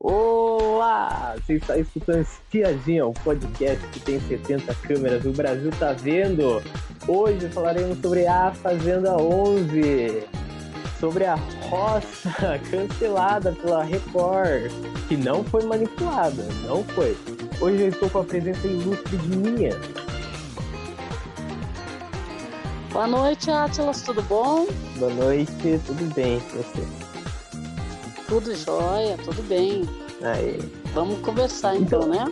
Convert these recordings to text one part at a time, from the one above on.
Olá! Você está escutando Espiadinha, o podcast que tem 70 câmeras, o Brasil tá vendo! Hoje falaremos sobre a Fazenda 11, sobre a roça cancelada pela Record, que não foi manipulada, não foi. Hoje eu estou com a presença ilustre de minha. Boa noite, Atlas, tudo bom? Boa noite, tudo bem, você? Tudo jóia, tudo bem. Aí. Vamos conversar então, né?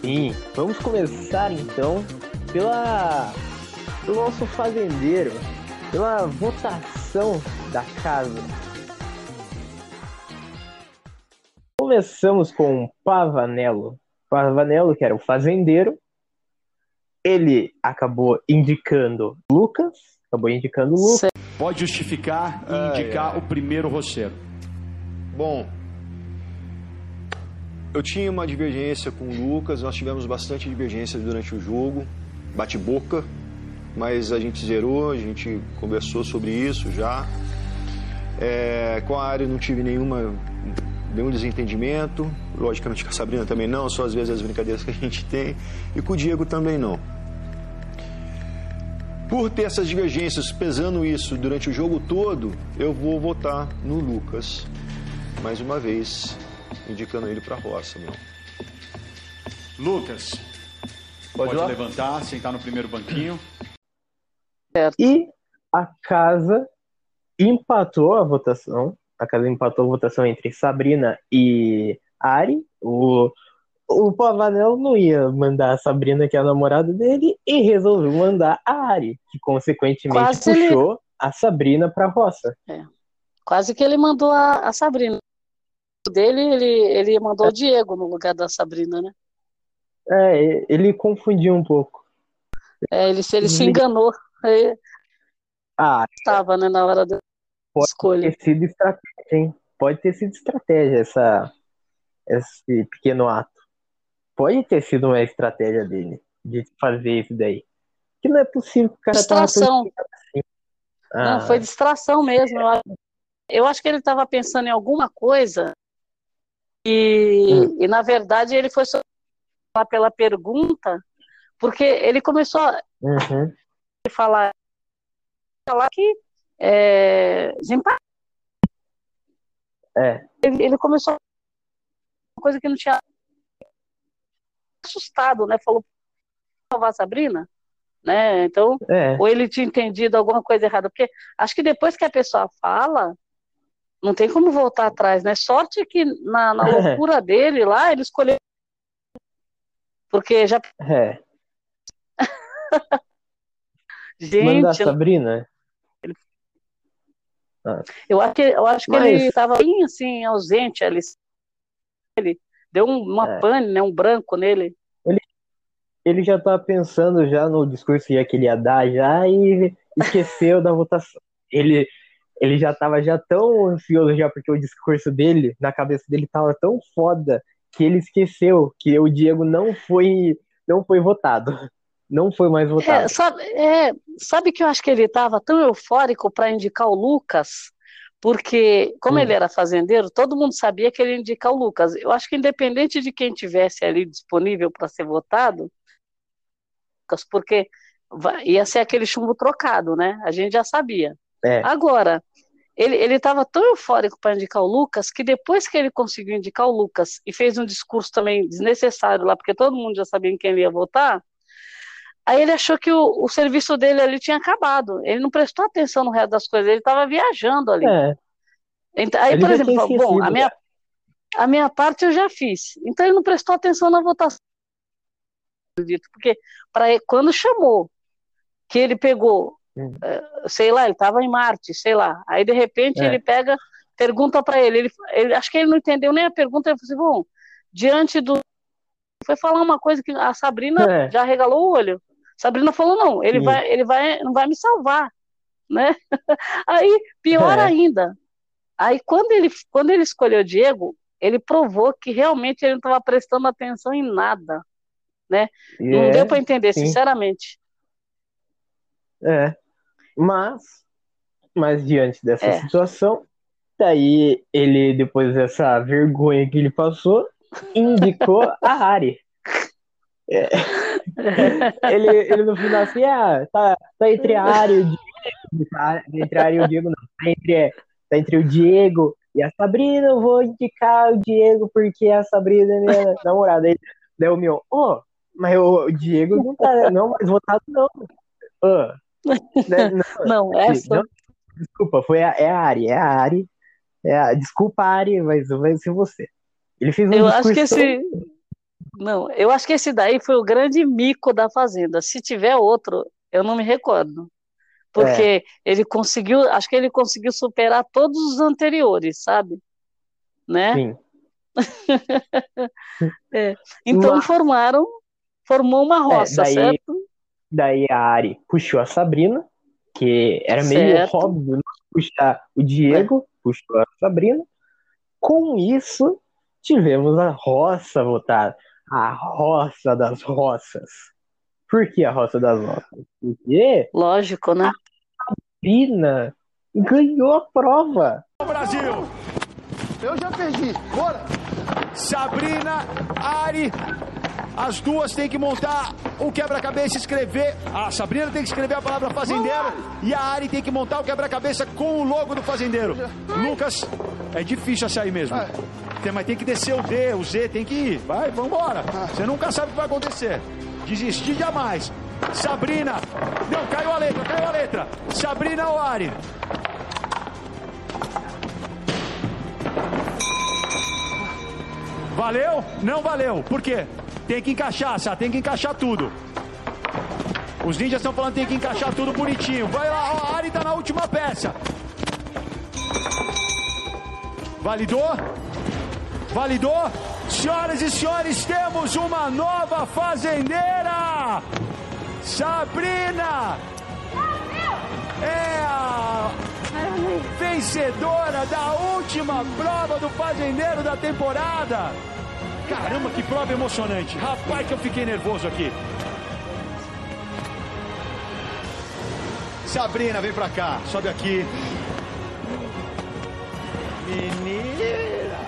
Sim, vamos começar então pela pelo nosso fazendeiro, pela votação da casa. Começamos com Pavanello. Pavanello, que era o fazendeiro, ele acabou indicando Lucas, acabou indicando Lucas. Pode justificar e Ai, indicar ai. o primeiro roceiro. Bom, eu tinha uma divergência com o Lucas, nós tivemos bastante divergência durante o jogo, bate-boca, mas a gente zerou, a gente conversou sobre isso já. É, com a área não tive nenhuma, nenhum desentendimento, logicamente com a Sabrina também não, só às vezes as brincadeiras que a gente tem, e com o Diego também não. Por ter essas divergências, pesando isso durante o jogo todo, eu vou votar no Lucas. Mais uma vez, indicando ele para a roça, não. Lucas, Pode pode, levantar, sentar no primeiro banquinho. E a casa empatou a votação. A casa empatou a votação entre Sabrina e Ari. O, o Pavanello não ia mandar a Sabrina, que é a namorada dele, e resolveu mandar a Ari, que consequentemente Quase ele- puxou a Sabrina pra roça. Quase que ele mandou a, a Sabrina. Dele, ele, ele mandou o Diego no lugar da Sabrina, né? É, ele confundiu um pouco. É, ele, se ele se enganou. Ele Ah, estava, né, na hora da Pode escolha. ter sido estratégia, hein? Pode ter sido estratégia essa, esse pequeno ato. Pode ter sido uma estratégia dele de fazer isso daí. Que não é possível que o cara Distração. assim. Não, Ah, foi distração mesmo. Eu acho que ele estava pensando em alguma coisa e, Hum. e, na verdade, ele foi só pela pergunta, porque ele começou a uhum, falar, falar que é, é, ele, ele começou uma coisa que não tinha assustado, né? Falou salvar a Sabrina, né? Então, é, ou ele tinha entendido alguma coisa errada, porque acho que depois que a pessoa fala, não tem como voltar atrás, né? Sorte que na, na loucura dele lá, ele escolheu porque já é. gente, Mandar a Sabrina? eu acho que eu acho que Mas- ele estava bem assim ausente ali. Ele deu um- uma É. pane, né? Um branco nele. Ele já tá pensando já no discurso já que ele ia dar já e esqueceu da votação. Ele, ele já tava já tão ansioso já porque o discurso dele, na cabeça dele, tava tão foda que ele esqueceu que o Diego não foi, não foi votado. Não foi mais É, votado. sabe, é, sabe que eu acho que ele estava tão eufórico para indicar o Lucas, porque, como Hum. ele era fazendeiro, todo mundo sabia que ele ia indicar o Lucas. Eu acho que, independente de quem tivesse ali disponível para ser votado, Lucas, porque ia ser aquele chumbo trocado, né? A gente já sabia. É. Agora, ele ele estava tão eufórico para indicar o Lucas que depois que ele conseguiu indicar o Lucas e fez um discurso também desnecessário lá, porque todo mundo já sabia em quem ele ia votar. Aí ele achou que o, o serviço dele ali tinha acabado. Ele não prestou atenção no resto das coisas, ele estava viajando ali. É, Então, aí, ele por exemplo, falou, bom, a minha, a minha parte eu já fiz. Então ele não prestou atenção na votação. Porque para quando chamou, que ele pegou, Hum. eh, sei lá, ele estava em Marte, sei lá. Aí de repente É. ele pega, pergunta para ele, ele, ele, acho que ele não entendeu nem a pergunta, ele falou assim, bom, diante do foi falar uma coisa que a Sabrina É. já regalou o olho. Sabrina falou não, ele Sim. vai, ele vai, não vai me salvar, né? Aí pior É. ainda. Aí quando ele, quando ele escolheu Diego, ele provou que realmente ele não estava prestando atenção em nada. e Não é, deu para entender, sim. sinceramente. é. Mas, mas diante dessa É. situação, Daí ele, depois dessa vergonha que ele passou, indicou a Ari. É. Ele, ele no final assim, ah, tá, tá entre a Ari e o Diego. Tá entre a Ari e o Diego, não. Tá entre, tá entre o Diego e a Sabrina. Eu vou indicar o Diego porque a Sabrina é minha namorada. Aí, daí o meu, oh, mas o Diego não tá não mais votado, não. Oh, né, não, não, essa. Não, desculpa, foi a, é a Ari, é a Ari. É a, desculpa, Ari, mas vai ser você. Ele fez um Eu acho que esse. Não, eu acho que esse daí foi o grande mico da Fazenda. Se tiver outro, eu não me recordo. Porque é. ele conseguiu, acho que ele conseguiu superar todos os anteriores, sabe? Né? Sim. é. Então Mas... formaram, formou uma é, roça, é, daí, certo? Daí a Ari puxou a Sabrina, que era meio certo. óbvio puxar o Diego, é. puxou a Sabrina. Com isso, tivemos a roça votada. A roça das roças. Por que a roça das roças? Porque. Lógico, né? A Sabrina ganhou a prova. Brasil! Eu já perdi. Bora! Sabrina, Ari, as duas têm que montar o quebra-cabeça escrever. A Sabrina tem que escrever a palavra fazendeiro e a Ari tem que montar o quebra-cabeça com o logo do fazendeiro. Lucas, é difícil sair mesmo. Tem, mas tem que descer o D, o Z tem que ir. Vai, vambora. Você nunca sabe o que vai acontecer. Desistir jamais. Sabrina. Não, caiu a letra, caiu a letra. Sabrina ou Ari? Valeu? Não valeu. Por quê? Tem que encaixar, Sá, tem que encaixar tudo. Os ninjas estão falando que tem que encaixar tudo bonitinho. Vai lá, ó, a Ari tá na última peça. Validou? Validou? Senhoras e senhores, temos uma nova fazendeira! Sabrina! É a vencedora da última prova do fazendeiro da temporada! Caramba, que prova emocionante. Rapaz, que eu fiquei nervoso aqui. Sabrina, vem pra cá. Sobe aqui. Menina!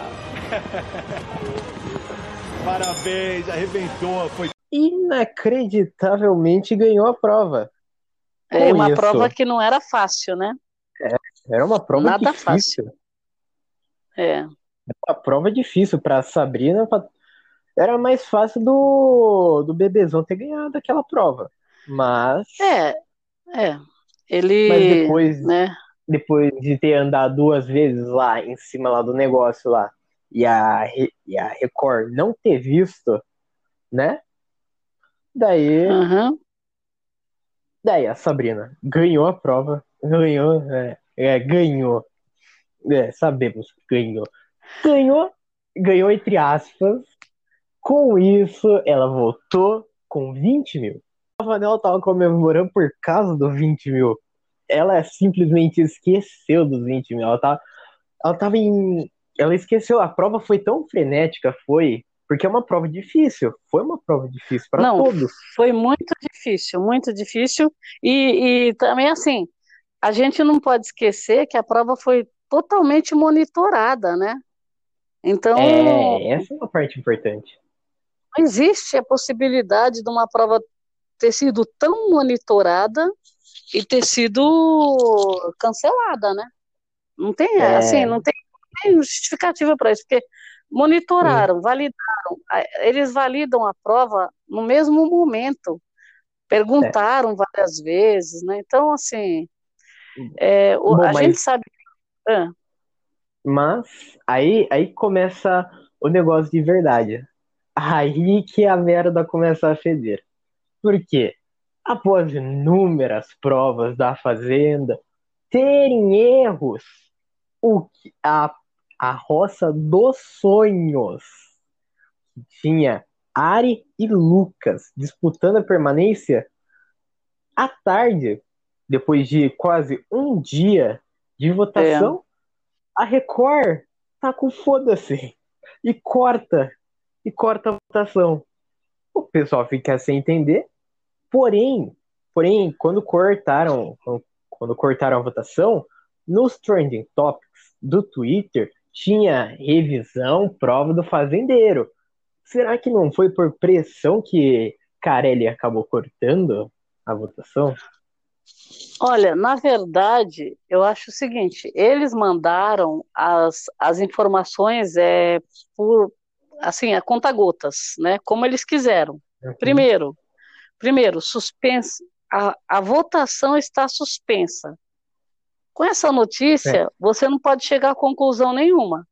Parabéns, arrebentou. Foi inacreditavelmente ganhou a prova. É uma isso. prova que não era fácil, né? É, era uma prova Nada difícil. fácil. É uma prova difícil para Sabrina. Era mais fácil do, do Bebezão ter ganhado aquela prova. Mas. É, é. Ele. Mas depois, né? depois de ter andado duas vezes lá em cima lá do negócio lá e a, e a Record não ter visto, né? Daí. Uhum. Daí a Sabrina ganhou a prova. Ganhou, é, é ganhou. É, sabemos que ganhou ganhou, ganhou entre aspas. Com isso, ela voltou com 20 mil. A Vanella tava comemorando por causa dos 20 mil. Ela simplesmente esqueceu dos 20 mil. Ela tava, ela tava em. Ela esqueceu. A prova foi tão frenética, foi. Porque é uma prova difícil. Foi uma prova difícil para todos. Foi muito difícil, muito difícil. E, e também, assim, a gente não pode esquecer que a prova foi totalmente monitorada, né? Então. É, essa é uma parte importante. Não existe a possibilidade de uma prova ter sido tão monitorada e ter sido cancelada, né? Não tem, é... assim, não tem, não tem justificativa para isso, porque monitoraram, Sim. validaram, eles validam a prova no mesmo momento, perguntaram é. várias vezes, né? Então, assim, é, Bom, a mas... gente sabe. Ah. Mas aí, aí começa o negócio de verdade. Aí que a merda começa a feder. Por quê? Após inúmeras provas da Fazenda terem erros, o que, a, a roça dos sonhos tinha Ari e Lucas disputando a permanência à tarde, depois de quase um dia de votação, a Record tá com foda-se e corta e corta a votação. O pessoal fica sem entender. Porém, porém, quando cortaram, quando cortaram a votação, nos trending topics do Twitter tinha revisão, prova do fazendeiro. Será que não foi por pressão que Carelli acabou cortando a votação? Olha, na verdade, eu acho o seguinte: eles mandaram as, as informações é, por assim, a conta-gotas, né? Como eles quiseram. Uhum. Primeiro, primeiro, suspense, a, a votação está suspensa. Com essa notícia, é. você não pode chegar a conclusão nenhuma.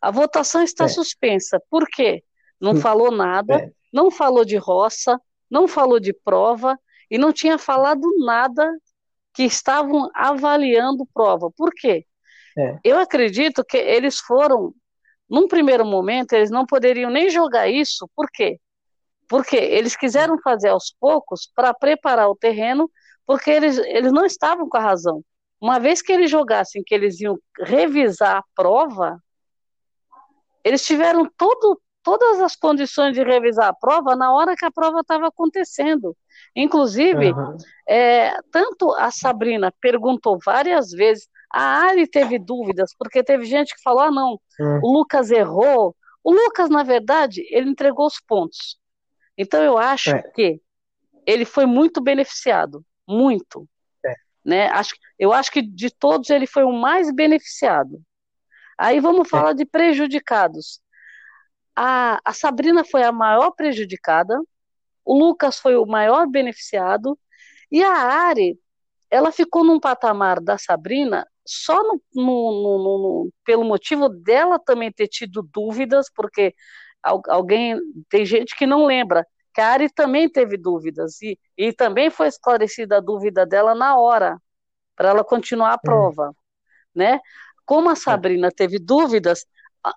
A votação está é. suspensa. Por quê? Não hum. falou nada, é. não falou de roça, não falou de prova e não tinha falado nada que estavam avaliando prova. Por quê? É. Eu acredito que eles foram, num primeiro momento, eles não poderiam nem jogar isso, por quê? Porque eles quiseram fazer aos poucos para preparar o terreno, porque eles, eles não estavam com a razão. Uma vez que eles jogassem que eles iam revisar a prova, eles tiveram todo, todas as condições de revisar a prova na hora que a prova estava acontecendo. Inclusive, uhum. é, tanto a Sabrina perguntou várias vezes, a Ari teve dúvidas, porque teve gente que falou: ah, não, uhum. o Lucas errou. O Lucas, na verdade, ele entregou os pontos. Então, eu acho é. que ele foi muito beneficiado, muito. É. Né? Acho, eu acho que de todos ele foi o mais beneficiado. Aí vamos é. falar de prejudicados. A, a Sabrina foi a maior prejudicada, o Lucas foi o maior beneficiado, e a Ari, ela ficou num patamar da Sabrina só no, no, no, pelo motivo dela também ter tido dúvidas, porque alguém tem gente que não lembra que a Ari também teve dúvidas e, e também foi esclarecida a dúvida dela na hora para ela continuar a prova, né? Como a é. Sabrina teve dúvidas,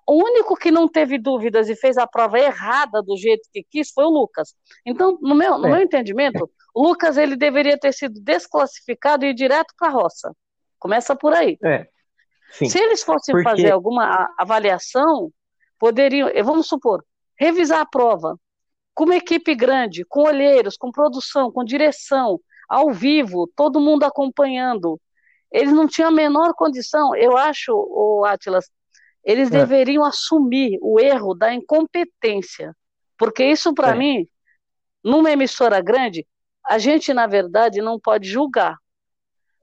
o único que não teve dúvidas e fez a prova errada do jeito que quis foi o Lucas. Então, no meu, no é. meu entendimento, o Lucas ele deveria ter sido desclassificado e ir direto para a roça. Começa por aí. É. Se eles fossem Porque... fazer alguma avaliação, poderiam, vamos supor, revisar a prova com uma equipe grande, com olheiros, com produção, com direção, ao vivo, todo mundo acompanhando. Eles não tinham a menor condição. Eu acho, o Atlas, eles é. deveriam assumir o erro da incompetência, porque isso para é. mim, numa emissora grande, a gente na verdade não pode julgar.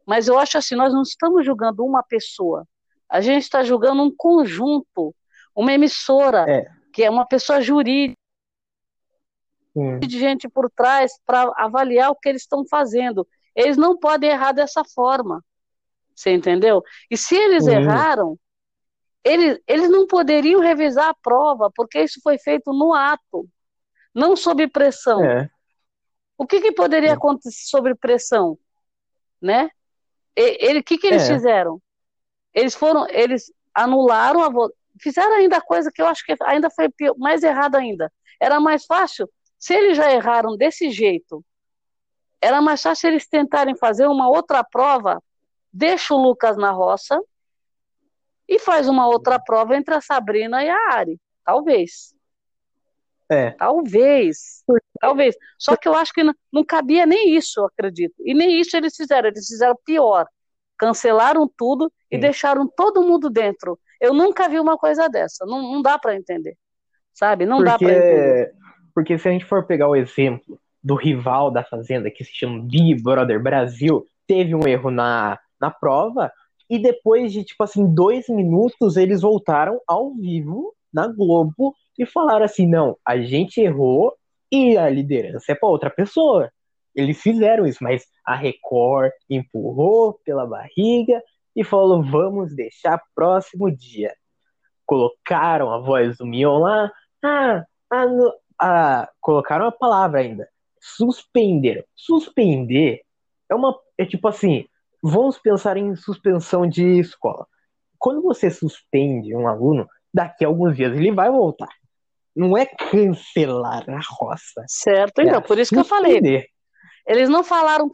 Mas eu acho assim, nós não estamos julgando uma pessoa, a gente está julgando um conjunto, uma emissora é. que é uma pessoa jurídica de gente por trás para avaliar o que eles estão fazendo. Eles não podem errar dessa forma. Você entendeu? E se eles erraram, eles, eles não poderiam revisar a prova, porque isso foi feito no ato, não sob pressão. É. O que, que poderia é. acontecer sob pressão? Né? O que, que eles é. fizeram? Eles foram, eles anularam a fizeram ainda a coisa que eu acho que ainda foi mais errada ainda. Era mais fácil, se eles já erraram desse jeito, era mais fácil eles tentarem fazer uma outra prova, deixa o Lucas na roça, e faz uma outra prova entre a Sabrina e a Ari. Talvez. É. Talvez. Talvez. Só que eu acho que não, não cabia nem isso, eu acredito. E nem isso eles fizeram. Eles fizeram pior. Cancelaram tudo e Sim. deixaram todo mundo dentro. Eu nunca vi uma coisa dessa. Não, não dá para entender. Sabe? Não porque, dá para entender. Porque se a gente for pegar o exemplo do rival da Fazenda, que se chama Big Brother Brasil, teve um erro na, na prova, e depois de, tipo assim, dois minutos, eles voltaram ao vivo na Globo e falaram assim: não, a gente errou e a liderança é para outra pessoa. Eles fizeram isso, mas a Record empurrou pela barriga e falou: vamos deixar próximo dia. Colocaram a voz do Mion lá, ah, colocaram a palavra ainda. Suspenderam. Suspender é uma. É tipo assim, Vamos pensar em suspensão de escola. Quando você suspende um aluno, daqui a alguns dias ele vai voltar. Não é cancelar a roça. Certo, então, é por isso suspender. que eu falei. Eles não falaram.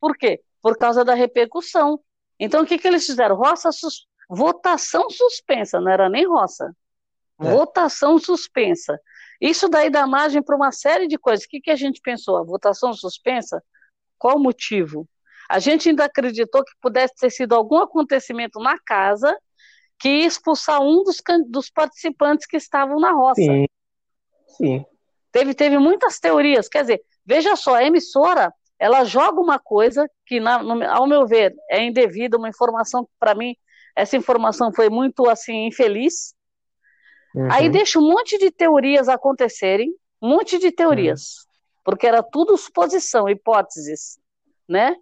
Por quê? Por causa da repercussão. Então, o que, que eles fizeram? Roça sus... Votação suspensa, não era nem roça. É. Votação suspensa. Isso daí dá margem para uma série de coisas. O que, que a gente pensou? A votação suspensa? Qual o motivo? A gente ainda acreditou que pudesse ter sido algum acontecimento na casa que ia expulsar um dos, dos participantes que estavam na roça. Sim. Sim. Teve, teve muitas teorias. Quer dizer, veja só, a emissora ela joga uma coisa que, na, no, ao meu ver, é indevida, uma informação que, para mim, essa informação foi muito, assim, infeliz. Uhum. Aí deixa um monte de teorias acontecerem, um monte de teorias, uhum. porque era tudo suposição, hipóteses, né?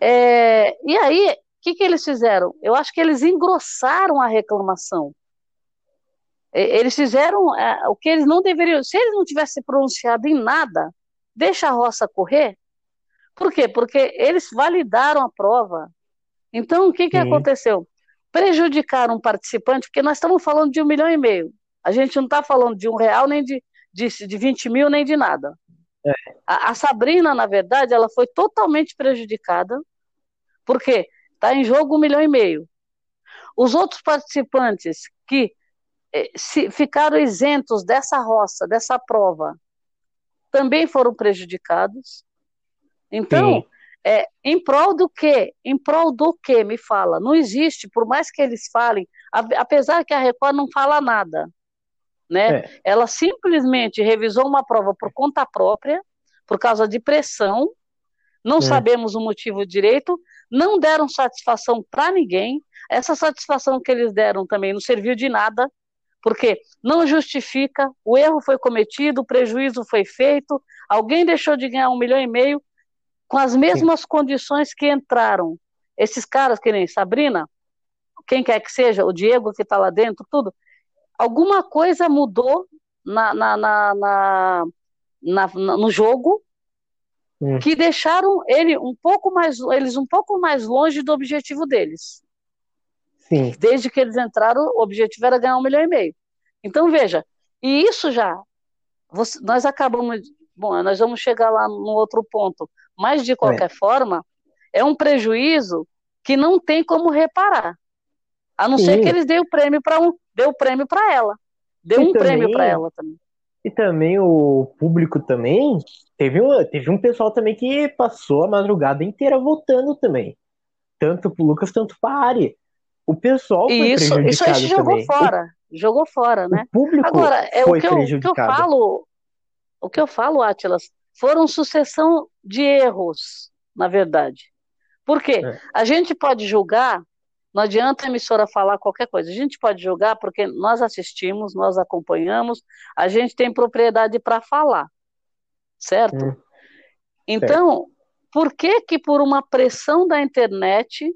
É, e aí, o que, que eles fizeram? Eu acho que eles engrossaram a reclamação. Eles fizeram é, o que eles não deveriam. Se eles não tivessem pronunciado em nada, deixa a roça correr. Por quê? Porque eles validaram a prova. Então, o que, que aconteceu? Prejudicaram um participante, porque nós estamos falando de um milhão e meio. A gente não está falando de um real, nem de, de, de 20 mil, nem de nada. É. A, a, Sabrina, na verdade, ela foi totalmente prejudicada, porque está em jogo um milhão e meio. Os outros participantes que eh, se, ficaram isentos dessa roça, dessa prova, também foram prejudicados. Então, é, em prol do quê? Em prol do quê? Me fala. Não existe, por mais que eles falem, apesar que a Record não fala nada, né? É. Ela simplesmente revisou uma prova por conta própria, por causa de pressão, não é. sabemos o motivo direito, não deram satisfação para ninguém. Essa satisfação que eles deram também não serviu de nada, porque não justifica, o erro foi cometido, o prejuízo foi feito, alguém deixou de ganhar um milhão e meio com as mesmas Sim. condições que entraram. Esses caras, que nem Sabrina, quem quer que seja, o Diego que está lá dentro, tudo, alguma coisa mudou na, na, na, na, na no jogo hum. que deixaram ele um pouco mais, eles um pouco mais longe do objetivo deles. Sim. Desde que eles entraram, o objetivo era ganhar um milhão e meio. Então, veja, e isso já, você, nós acabamos, bom, nós vamos chegar lá no outro ponto, mas de qualquer é. forma, é um prejuízo que não tem como reparar. A não Sim. ser que eles deem o prêmio para um, deu o prêmio para ela. Deu e um também, prêmio para ela também. E também o público também teve um, teve um pessoal também que passou a madrugada inteira votando também. Tanto pro Lucas, tanto pra Ari. O pessoal foi isso, isso, isso jogou fora. Jogou fora, né? O público Agora, é foi o que, eu, o que eu falo, o que eu falo, Atlas, foram sucessão de erros, na verdade. Por quê? É. A gente pode julgar não adianta a emissora falar qualquer coisa. A gente pode julgar porque nós assistimos, nós acompanhamos, a gente tem propriedade para falar, certo? Hum. Então, por que que por uma pressão da internet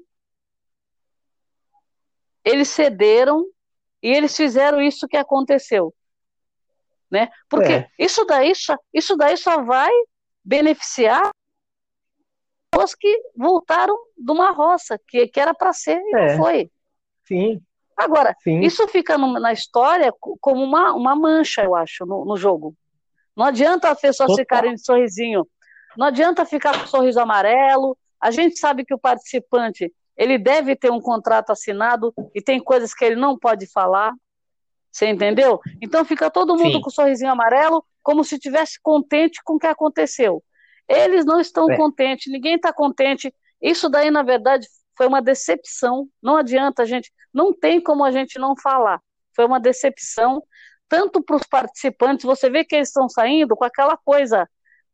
eles cederam e eles fizeram isso que aconteceu? Né? Porque é. isso, daí só, isso daí só vai beneficiar pessoas que voltaram de uma roça, que, que era para ser e é. não foi. Sim. Agora, Sim. isso fica no, na história como uma, uma mancha, eu acho, no, no jogo. Não adianta as pessoas Total. ficarem de sorrisinho. Não adianta ficar com sorriso amarelo. A gente sabe que o participante ele deve ter um contrato assinado e tem coisas que ele não pode falar. Você entendeu? Então fica todo mundo Sim. com sorrisinho amarelo, como se tivesse contente com o que aconteceu. Eles não estão é. contentes, ninguém está contente. Isso daí, na verdade, foi uma decepção. Não adianta, gente, não tem como a gente não falar. Foi uma decepção, tanto para os participantes, você vê que eles estão saindo com aquela coisa,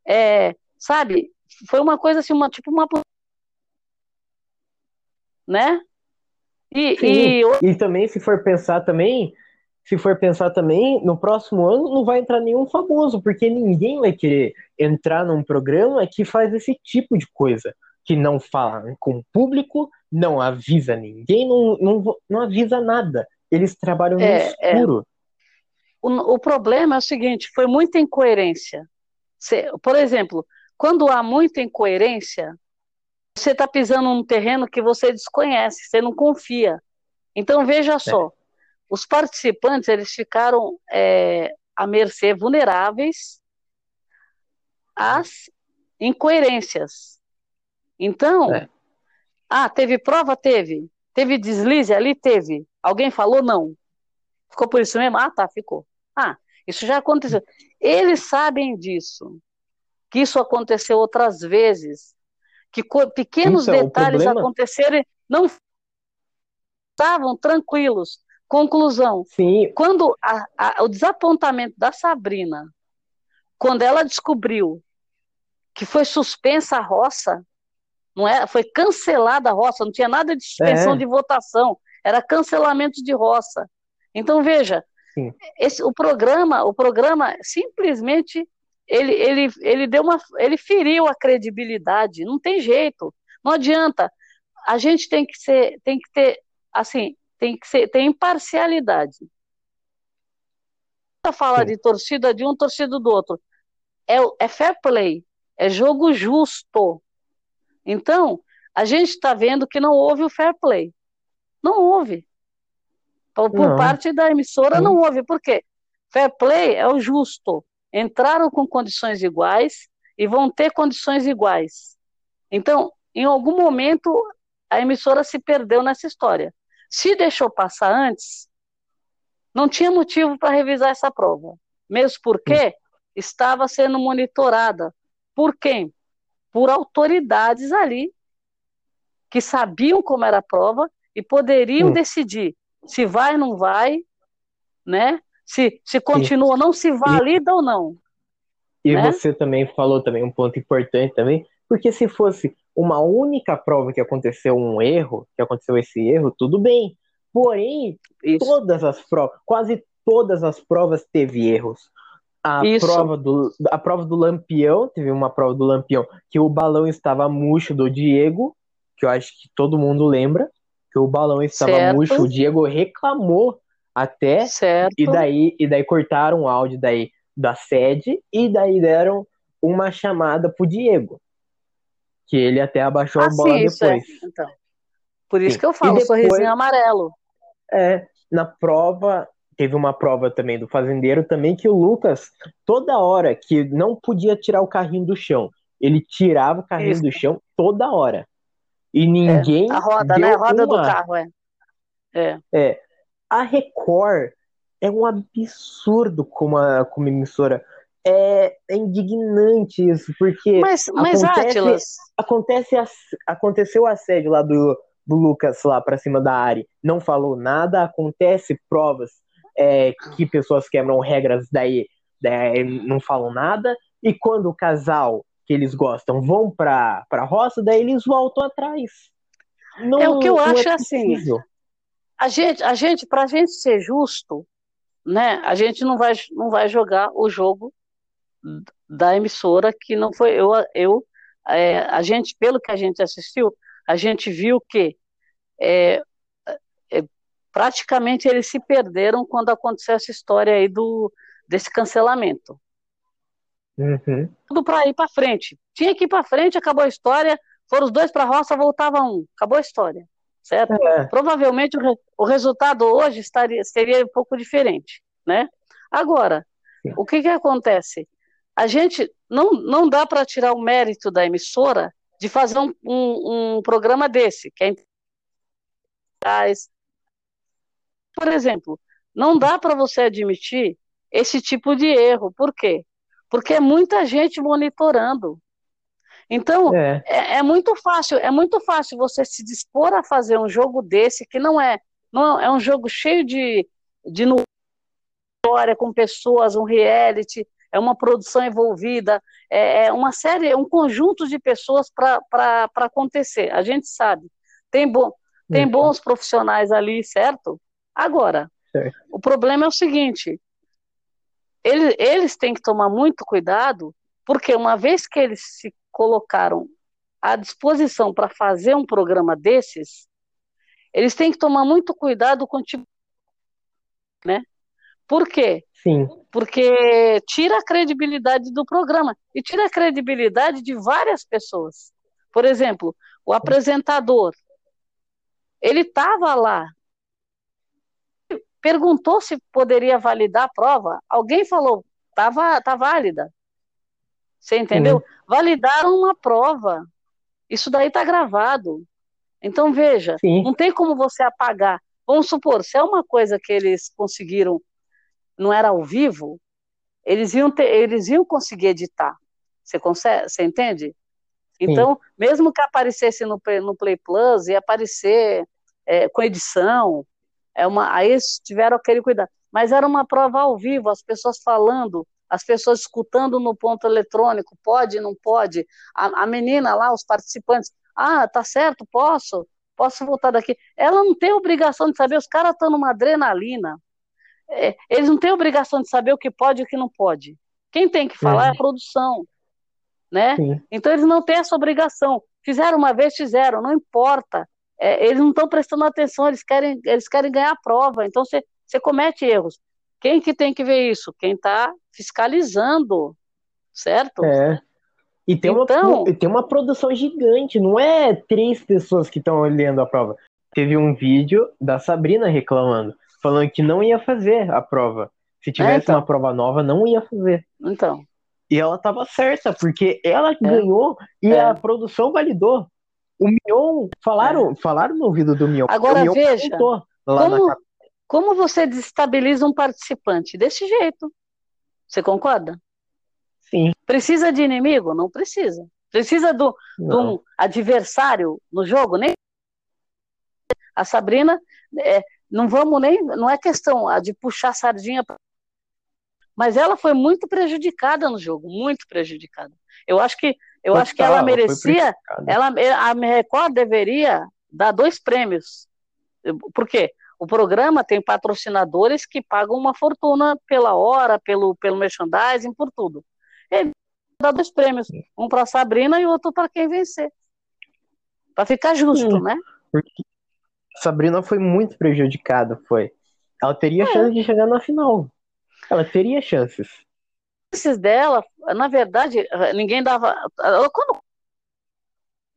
é, sabe? Foi uma coisa assim, uma, tipo uma. Né? E, e... e também, se for pensar também, se for pensar também, no próximo ano não vai entrar nenhum famoso, porque ninguém vai querer entrar num programa que faz esse tipo de coisa, que não fala com o público, não avisa ninguém, não, não, não avisa nada. Eles trabalham é, no é. escuro. É. O, o problema é o seguinte, foi muita incoerência. Você, por exemplo, quando há muita incoerência, você está pisando num terreno que você desconhece, você não confia. Então veja é. só, os participantes eles ficaram é, à mercê, vulneráveis às incoerências. Então, é. ah, teve prova? Teve. Teve deslize ali? Teve. Alguém falou? Não. Ficou por isso mesmo? Ah, tá, ficou. Ah, isso já aconteceu. Eles sabem disso, que isso aconteceu outras vezes, que pequenos então, detalhes problema... acontecerem, não estavam tranquilos. Conclusão. Sim. Quando a, a, o desapontamento da Sabrina, quando ela descobriu que foi suspensa a roça, não é? Foi cancelada a roça, não tinha nada de suspensão é. de votação, era cancelamento de roça. Então veja, esse, o programa, o programa simplesmente ele, ele, ele deu uma, ele feriu a credibilidade. Não tem jeito, não adianta. A gente tem que ser, tem que ter, assim, tem que ser, tem imparcialidade. Fala de torcida de um, torcida do outro. É, é fair play, é jogo justo. Então, a gente está vendo que não houve o fair play. Não houve. Por, por parte da emissora, não houve. Por quê? Fair play é o justo. Entraram com condições iguais e vão ter condições iguais. Então, em algum momento, a emissora se perdeu nessa história. Se deixou passar antes, não tinha motivo para revisar essa prova. Mesmo porque estava sendo monitorada. Por quem? Por autoridades ali que sabiam como era a prova e poderiam hum. decidir se vai ou não vai, né? Se, se continua ou não, se valida e, ou não. E né? você também falou também um ponto importante também, porque se fosse uma única prova que aconteceu um erro, que aconteceu esse erro, tudo bem. Porém, Isso. todas as provas, quase todas as provas teve erros. A Isso. prova do a prova do Lampião, teve uma prova do Lampião que o balão estava murcho do Diego, que eu acho que todo mundo lembra, que o balão estava certo. murcho, o Diego reclamou até certo. e daí e daí cortaram o áudio daí da sede e daí deram uma chamada pro Diego que ele até abaixou ah, a bola sim, depois. É. Então, por isso sim. que eu falo, depois, sorrisinho amarelo. É, na prova, teve uma prova também do fazendeiro também que o Lucas, toda hora que não podia tirar o carrinho do chão, ele tirava o carrinho isso. do chão toda hora. E ninguém. É, a roda, né? A roda uma... do carro, é. é. É. A Record é um absurdo como, a, como emissora é, é indignante isso, porque mas, mas acontece, acontece a, aconteceu o assédio lá do, do Lucas lá para cima da Ari, não falou nada, acontece provas é, que pessoas quebram regras, daí, daí não falam nada, e quando o casal que eles gostam vão pra, pra roça, daí eles voltam atrás. Não, é o que eu acho é assim. A gente, a gente, pra gente ser justo, né, a gente não vai, não vai jogar o jogo da emissora que não foi eu eu é, a gente pelo que a gente assistiu a gente viu que é, é, praticamente eles se perderam quando aconteceu essa história aí do desse cancelamento. Uhum. tudo para ir para frente. Tinha que ir para frente acabou a história foram os dois para a roça voltava um. Acabou a história certo? É. provavelmente o, o resultado hoje estaria seria um pouco diferente né? Agora o que que acontece a gente não, não dá para tirar o mérito da emissora de fazer um, um, um programa desse, que é por exemplo, não dá para você admitir esse tipo de erro. Por quê? Porque é muita gente monitorando. Então, é. É, é. muito fácil, é muito fácil você se dispor a fazer um jogo desse que não é, não é um jogo cheio de, de história com pessoas, um reality, é uma produção envolvida, é, é uma série, um conjunto de pessoas para acontecer. A gente sabe. Tem, bom, tem uhum. bons profissionais ali, certo? Agora, certo. o problema é o seguinte: eles, eles têm que tomar muito cuidado, porque uma vez que eles se colocaram à disposição para fazer um programa desses, eles têm que tomar muito cuidado com o tipo, né? Por quê? Sim. Porque tira a credibilidade do programa e tira a credibilidade de várias pessoas. Por exemplo, o apresentador, ele estava lá, perguntou se poderia validar a prova, alguém falou, tá, tá válida. Você entendeu? Validaram uma prova. Isso daí está gravado. Então, veja, Sim. não tem como você apagar. Vamos supor, se é uma coisa que eles conseguiram não era ao vivo, eles iam, ter, eles iam conseguir editar. Você consegue, você entende? Então, Sim. mesmo que aparecesse no, no Play Plus, ia aparecer é, com edição, é uma, aí eles tiveram aquele cuidado. Mas era uma prova ao vivo, as pessoas falando, as pessoas escutando no ponto eletrônico, pode, não pode. A, a menina lá, os participantes, ah, tá certo, posso, posso voltar daqui. Ela não tem obrigação de saber, os caras estão numa adrenalina. É, eles não têm obrigação de saber o que pode e o que não pode. Quem tem que falar é, é a produção, né? Sim. Então eles não têm essa obrigação. Fizeram uma vez, fizeram, não importa. É, eles não estão prestando atenção, eles querem, eles querem ganhar a prova. Então você, você comete erros. Quem que tem que ver isso? Quem está fiscalizando, certo? É. E tem, então, uma, tem uma produção gigante, não é três pessoas que estão olhando a prova. Teve um vídeo da Sabrina reclamando, falando que não ia fazer a prova. Se tivesse é, então. uma prova nova, não ia fazer. Então. E ela estava certa, porque ela é. ganhou e é. a produção validou. O Mion, falaram, é. falaram no ouvido do Mion. Agora Mion veja, como, como você desestabiliza um participante? Desse jeito. Você concorda? Sim. Precisa de inimigo? Não precisa. Precisa do, de um adversário no jogo? Nem a Sabrina, é, não vamos nem, não é questão de puxar a sardinha, mas ela foi muito prejudicada no jogo, muito prejudicada. Eu acho que, eu Total, acho que ela merecia, ela, a Record deveria dar dois prêmios. Por quê? O programa tem patrocinadores que pagam uma fortuna pela hora, pelo, pelo merchandising, por tudo. Ele dá dois prêmios, um para Sabrina e outro para quem vencer. Para ficar justo, né? Porque Sabrina foi muito prejudicada, foi. Ela teria é. chance de chegar na final. Ela teria chances. Chances dela, na verdade, ninguém dava. Quando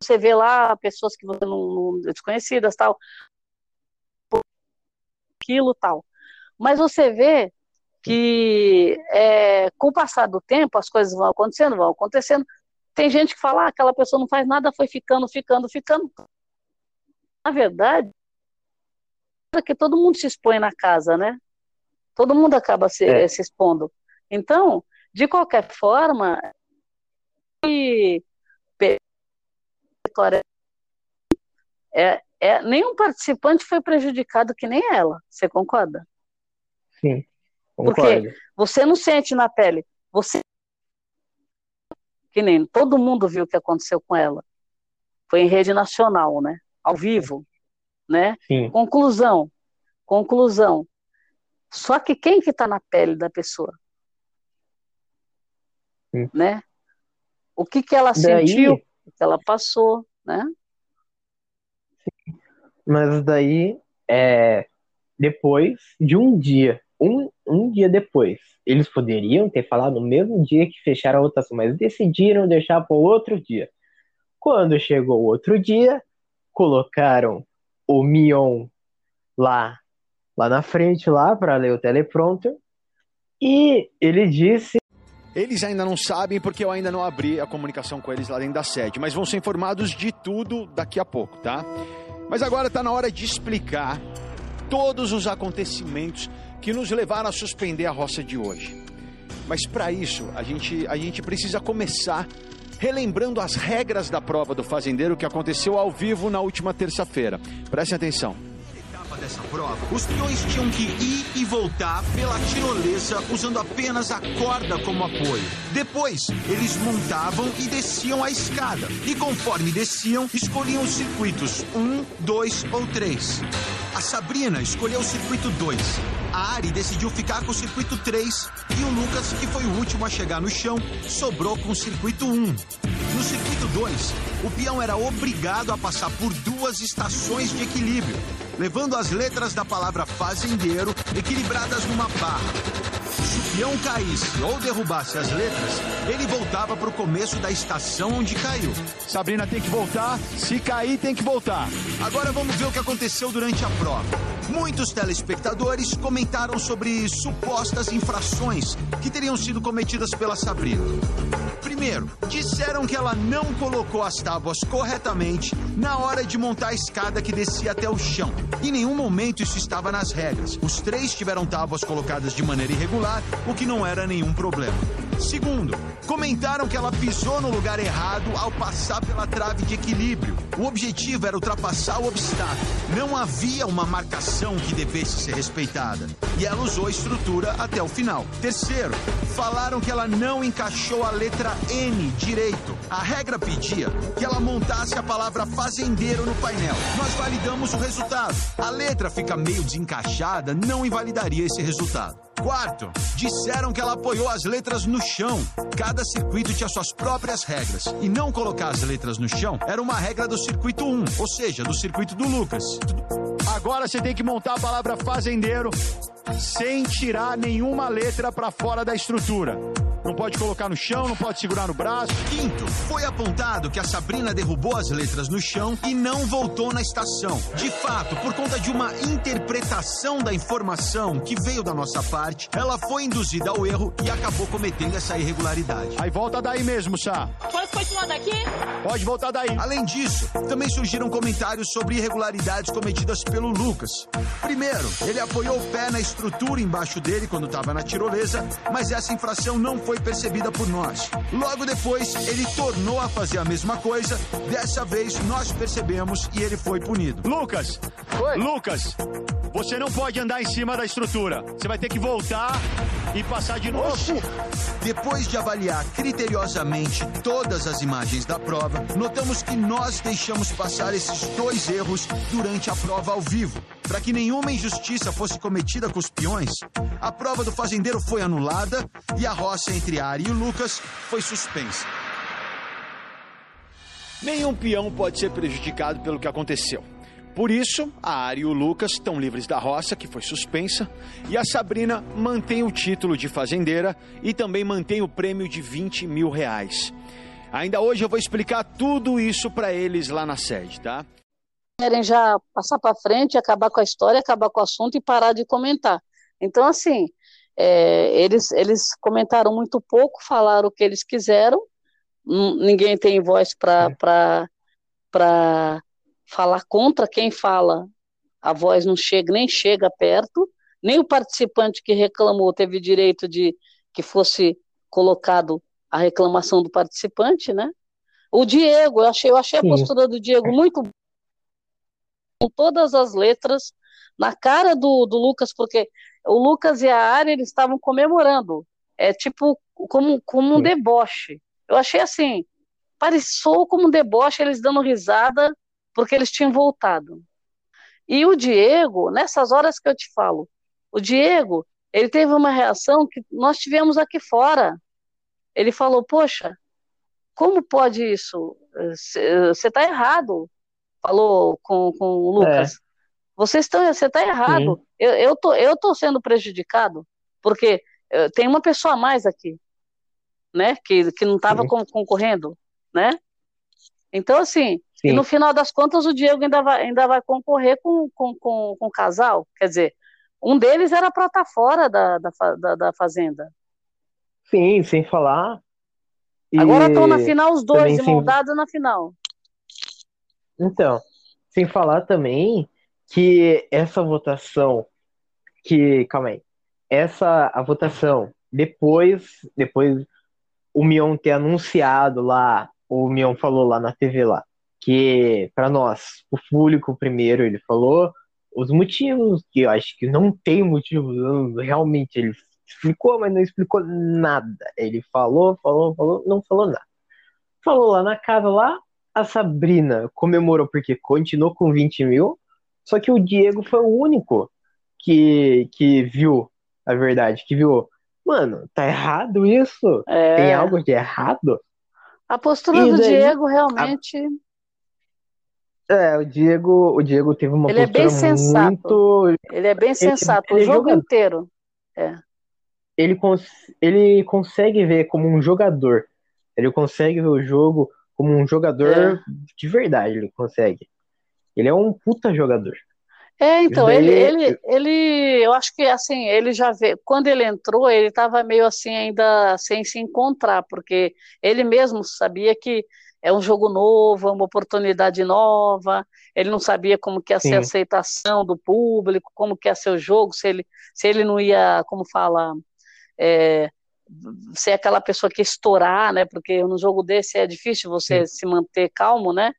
você vê lá pessoas que você não, desconhecidas, tal, aquilo, tal. Mas você vê que é, com o passar do tempo as coisas vão acontecendo, vão acontecendo. Tem gente que fala, ah, aquela pessoa não faz nada, foi ficando, ficando, ficando. Na verdade, que todo mundo se expõe na casa, né? Todo mundo acaba se, é. se expondo. Então, de qualquer forma, é, é, nenhum participante foi prejudicado que nem ela. Você concorda? Sim. Concordo. Porque você não sente na pele. Você que nem todo mundo viu o que aconteceu com ela. Foi em rede nacional, né? Ao vivo né? Sim. Conclusão, conclusão. Só que quem que está na pele da pessoa? Sim. Né? O que que ela daí... sentiu, o que ela passou, né? Sim. Mas daí, é, depois de um dia, um, um dia depois, eles poderiam ter falado no mesmo dia que fecharam a votação, mas decidiram deixar para outro dia. Quando chegou o outro dia, colocaram o Mion lá, lá na frente, lá para ler o teleprompter. E ele disse. Eles ainda não sabem porque eu ainda não abri a comunicação com eles lá dentro da sede, mas vão ser informados de tudo daqui a pouco, tá? Mas agora está na hora de explicar todos os acontecimentos que nos levaram a suspender a roça de hoje. Mas para isso, a gente, a gente precisa começar relembrando as regras da prova do fazendeiro que aconteceu ao vivo na última terça-feira. Prestem atenção dessa prova, os peões tinham que ir e voltar pela tirolesa usando apenas a corda como apoio. Depois, eles montavam e desciam a escada. E conforme desciam, escolhiam os circuitos 1, 2 ou 3. A Sabrina escolheu o circuito 2. A Ari decidiu ficar com o circuito 3 e o Lucas, que foi o último a chegar no chão, sobrou com o circuito 1. No circuito 2, o peão era obrigado a passar por duas estações de equilíbrio, levando as letras da palavra fazendeiro equilibradas numa barra. Se o peão caísse ou derrubasse as letras, ele voltava para o começo da estação onde caiu. Sabrina tem que voltar, se cair, tem que voltar. Agora vamos ver o que aconteceu durante a prova. Muitos telespectadores comentaram sobre supostas infrações que teriam sido cometidas pela Sabrina. Primeiro, disseram que ela não colocou as tábuas corretamente na hora de montar a escada que descia até o chão. Em nenhum momento isso estava nas regras. Os três tiveram tábuas colocadas de maneira irregular, o que não era nenhum problema. Segundo, comentaram que ela pisou no lugar errado ao passar pela trave de equilíbrio. O objetivo era ultrapassar o obstáculo. Não havia uma marcação que devesse ser respeitada. E ela usou a estrutura até o final. Terceiro, falaram que ela não encaixou a letra N direito. A regra pedia que ela montasse a palavra fazendeiro no painel. Nós validamos o resultado. A letra fica meio desencaixada, não invalidaria esse resultado. Quarto, disseram que ela apoiou as letras no chão. Cada circuito tinha suas próprias regras. E não colocar as letras no chão era uma regra do circuito 1, ou seja, do circuito do Lucas. Agora você tem que montar a palavra fazendeiro sem tirar nenhuma letra para fora da estrutura. Não pode colocar no chão, não pode segurar no braço. Quinto, foi apontado que a Sabrina derrubou as letras no chão e não voltou na estação. De fato, por conta de uma interpretação da informação que veio da nossa parte, ela foi induzida ao erro e acabou cometendo essa irregularidade. Aí volta daí mesmo, Sá. Posso continuar daqui? Pode voltar daí. Além disso, também surgiram comentários sobre irregularidades cometidas pelo Lucas. Primeiro, ele apoiou o pé na estrutura embaixo dele quando estava na tirolesa, mas essa infração não foi foi percebida por nós. Logo depois, ele tornou a fazer a mesma coisa. Dessa vez, nós percebemos e ele foi punido. Lucas! Oi. Lucas! Você não pode andar em cima da estrutura. Você vai ter que voltar e passar de novo. Oxi. Depois de avaliar criteriosamente todas as imagens da prova, notamos que nós deixamos passar esses dois erros durante a prova ao vivo. Para que nenhuma injustiça fosse cometida com os peões, a prova do fazendeiro foi anulada e a roça entre Ari e Lucas foi suspensa. Nenhum peão pode ser prejudicado pelo que aconteceu. Por isso, a Ari e o Lucas estão livres da roça, que foi suspensa, e a Sabrina mantém o título de fazendeira e também mantém o prêmio de 20 mil reais. Ainda hoje eu vou explicar tudo isso para eles lá na sede, tá? Querem já passar para frente, acabar com a história, acabar com o assunto e parar de comentar. Então, assim, é, eles, eles comentaram muito pouco, falaram o que eles quiseram, ninguém tem voz para falar contra quem fala, a voz não chega, nem chega perto, nem o participante que reclamou teve direito de que fosse colocado a reclamação do participante, né? O Diego, eu achei, eu achei a postura do Diego muito com todas as letras na cara do, do Lucas, porque o Lucas e a Ari eles estavam comemorando, é tipo como, como um deboche. Eu achei assim, pareceu como um deboche, eles dando risada porque eles tinham voltado. E o Diego, nessas horas que eu te falo, o Diego, ele teve uma reação que nós tivemos aqui fora. Ele falou: Poxa, como pode isso? Você está errado. Falou com, com o Lucas. É. Vocês estão, você está errado. Eu, eu, tô, eu tô sendo prejudicado, porque eh, tem uma pessoa a mais aqui, né? Que, que não estava concorrendo, né? Então, assim, e no final das contas, o Diego ainda vai, ainda vai concorrer com, com, com, com o casal. Quer dizer, um deles era para estar tá fora da, da, da, da, Fazenda. Sim, sem falar. E Agora estão na final os dois, e moldados na final. Então, sem falar também que essa votação, que, calma aí, essa a votação, depois, depois o Mion ter anunciado lá, o Mion falou lá na TV lá, que para nós, o público primeiro, ele falou os motivos, que eu acho que não tem motivo, realmente ele explicou, mas não explicou nada. Ele falou, falou, falou, não falou nada. Falou lá na casa lá, a Sabrina comemorou porque continuou com 20 mil, só que o Diego foi o único que, que viu a verdade, que viu, mano, tá errado isso? É... Tem algo de errado? A postura e do daí, Diego realmente. A... É, o Diego, o Diego teve uma ele postura é bem sensato. muito. Ele é bem sensato ele, ele o jogo inteiro. É. Ele, cons... ele consegue ver como um jogador. Ele consegue ver o jogo como um jogador é. de verdade. Ele consegue. Ele é um puta jogador. É, então, ele, ele, ele, eu acho que assim, ele já vê, quando ele entrou, ele estava meio assim ainda sem se encontrar, porque ele mesmo sabia que é um jogo novo, é uma oportunidade nova, ele não sabia como que ia ser a aceitação do público, como que ia ser o jogo, se ele, se ele não ia, como fala, é, ser aquela pessoa que estourar, né? Porque no jogo desse é difícil você Sim. se manter calmo, né?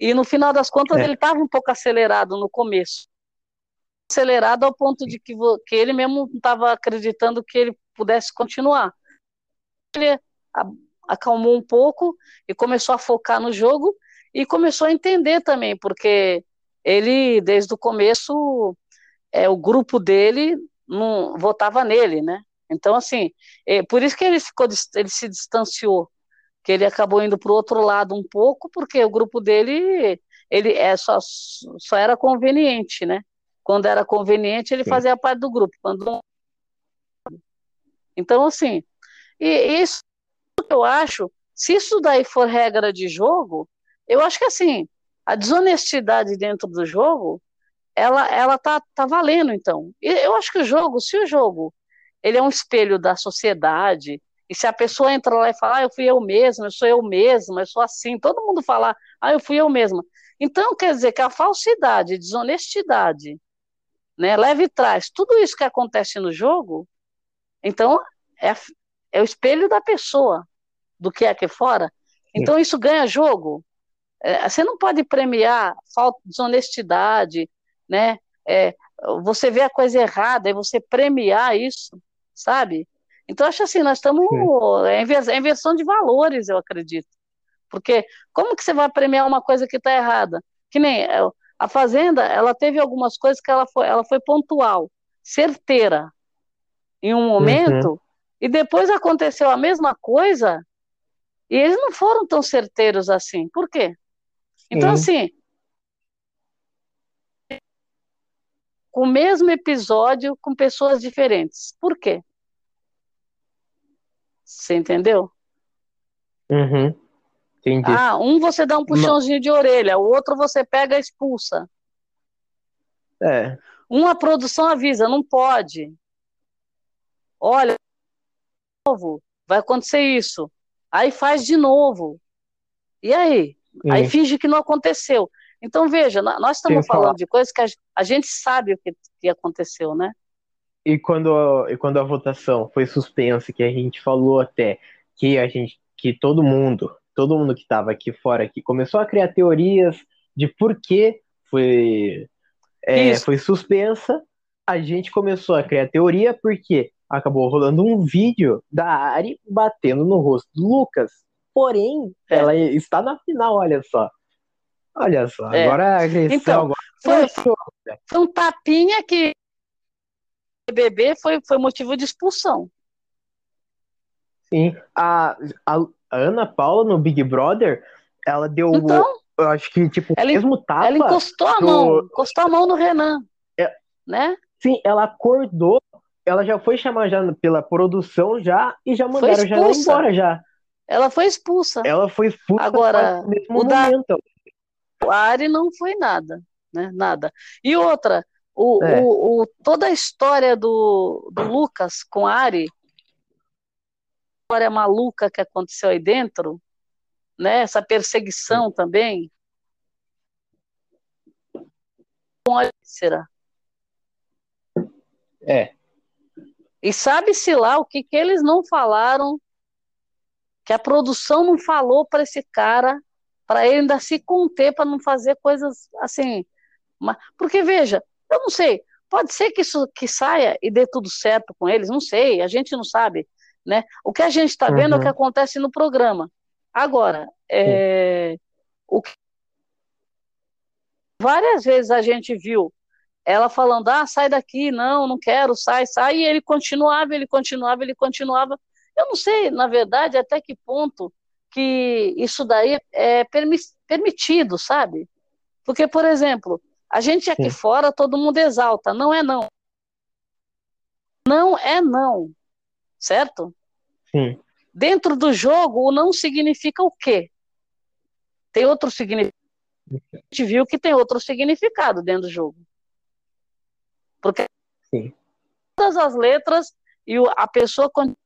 E no final das contas é. ele estava um pouco acelerado no começo. Acelerado ao ponto de que, que ele mesmo estava acreditando que ele pudesse continuar. Ele acalmou um pouco e começou a focar no jogo e começou a entender também, porque ele, desde o começo, é, o grupo dele não votava nele, né? Então, assim, é, por isso que ele ficou, ele se distanciou, que ele acabou indo para o outro lado um pouco, porque o grupo dele, ele é só, só era conveniente, né? Quando era conveniente, ele Sim. fazia parte do grupo. Quando então, assim, e isso eu acho, se isso daí for regra de jogo, eu acho que assim, a desonestidade dentro do jogo, ela, ela tá, tá valendo, então. E eu acho que o jogo, se o jogo ele é um espelho da sociedade, e se a pessoa entra lá e fala, ah, eu fui eu mesma, eu sou eu mesma, eu sou assim, todo mundo fala, ah, eu fui eu mesma. Então, quer dizer que a falsidade, desonestidade, né, leve e traz, tudo isso que acontece no jogo, então é, é o espelho da pessoa, do que é aqui fora. Então, isso ganha jogo. É, você não pode premiar falta de desonestidade, né? É, você vê a coisa errada e você premiar isso, sabe? Então, acho assim, nós estamos. É, é inversão de valores, eu acredito. Porque como que você vai premiar uma coisa que está errada? Que nem é, a Fazenda, ela teve algumas coisas que ela foi, ela foi pontual, certeira, em um momento, uhum. e depois aconteceu a mesma coisa, e eles não foram tão certeiros assim. Por quê? Então, uhum. assim, com o mesmo episódio com pessoas diferentes. Por quê? Você entendeu? Uhum. Entendi. Ah, um você dá um puxãozinho de orelha, o outro você pega e expulsa. É. Uma produção avisa, não pode. Olha, novo, vai acontecer isso. Aí faz de novo. E aí? Uhum. Aí finge que não aconteceu. Então, veja, nós estamos falando falar. de coisas que a, a, gente sabe o que, que aconteceu, né? E quando, e quando a votação foi suspensa, que a gente falou até que a gente, que todo mundo, todo mundo que estava aqui fora aqui começou a criar teorias de por que foi, é, foi suspensa, a gente começou a criar teoria porque acabou rolando um vídeo da Ari batendo no rosto do Lucas. Porém, é. ela está na final, olha só. Olha só, é. agora a agressão. Então, agora... Foi, foi um tapinha que bebê foi, foi motivo de expulsão. Sim, a, a Ana Paula no Big Brother, ela deu. Então, eu acho que, tipo, ela, mesmo tapa. Ela encostou a mão, encostou a mão no Renan. É, né? Sim, ela acordou, ela já foi chamada já pela produção já e já mandaram já embora já. Ela foi expulsa. Ela foi expulsa Agora, o da, o Ari não foi nada, né? Nada. E outra, o, é. o, o, toda a história do, do Lucas com Ari, história maluca que aconteceu aí dentro, né? Essa perseguição também. Será? É. E sabe-se lá o que, que eles não falaram, que a produção não falou para esse cara para ele ainda se conter para não fazer coisas assim. Porque veja, eu não sei, pode ser que isso que saia e dê tudo certo com eles, não sei, a gente não sabe, né? O que a gente está vendo uhum. é o que uhum. acontece no programa. Agora, é, o que várias vezes a gente viu ela falando, ah, sai daqui, não, não quero, sai, sai, e ele continuava, ele continuava, ele continuava. Eu não sei, na verdade, até que ponto que isso daí é permitido, sabe? Porque, por exemplo, a gente aqui Sim. fora, todo mundo exalta, não é não. Não é não, certo? Sim. Dentro do jogo, o não significa o quê? Tem outro significado. A gente viu que tem outro significado dentro do jogo. Porque Sim. todas as letras e a pessoa continua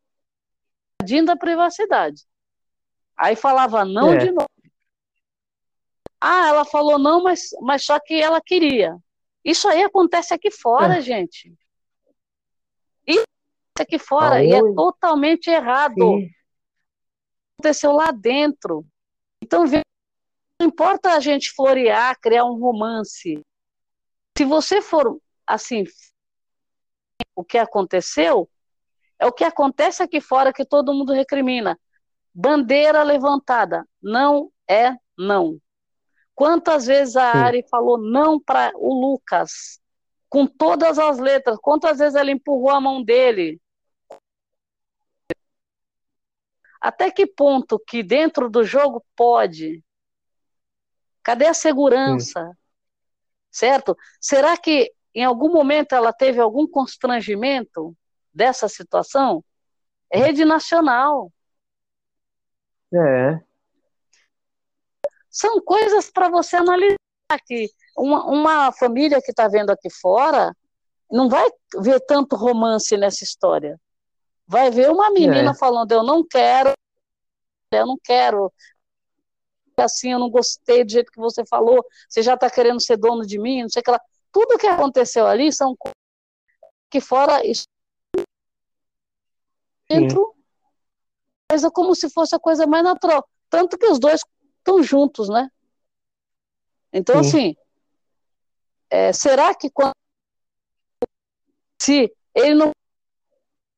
da privacidade. Aí falava não é. de novo. Ah, ela falou não, mas, mas só que ela queria. Isso aí acontece aqui fora, é. gente. E aqui fora e é totalmente errado. Sim. Aconteceu lá dentro. Então, não importa a gente florear, criar um romance. Se você for assim, o que aconteceu é o que acontece aqui fora que todo mundo recrimina. Bandeira levantada, não é não. Quantas vezes a Ari falou não para o Lucas? Com todas as letras. Quantas vezes ela empurrou a mão dele? Até que ponto que dentro do jogo pode? Cadê a segurança? Sim. Certo? Será que em algum momento ela teve algum constrangimento dessa situação? É rede nacional. É são coisas para você analisar que uma, uma família que está vendo aqui fora não vai ver tanto romance nessa história. Vai ver uma menina é. falando, eu não quero, eu não quero, assim, eu não gostei do jeito que você falou, você já está querendo ser dono de mim, não sei o que lá. Tudo que aconteceu ali são que fora isso dentro coisa como se fosse a coisa mais natural. Tanto que os dois estão juntos, né? Então, Sim. assim, é, será que quando se ele não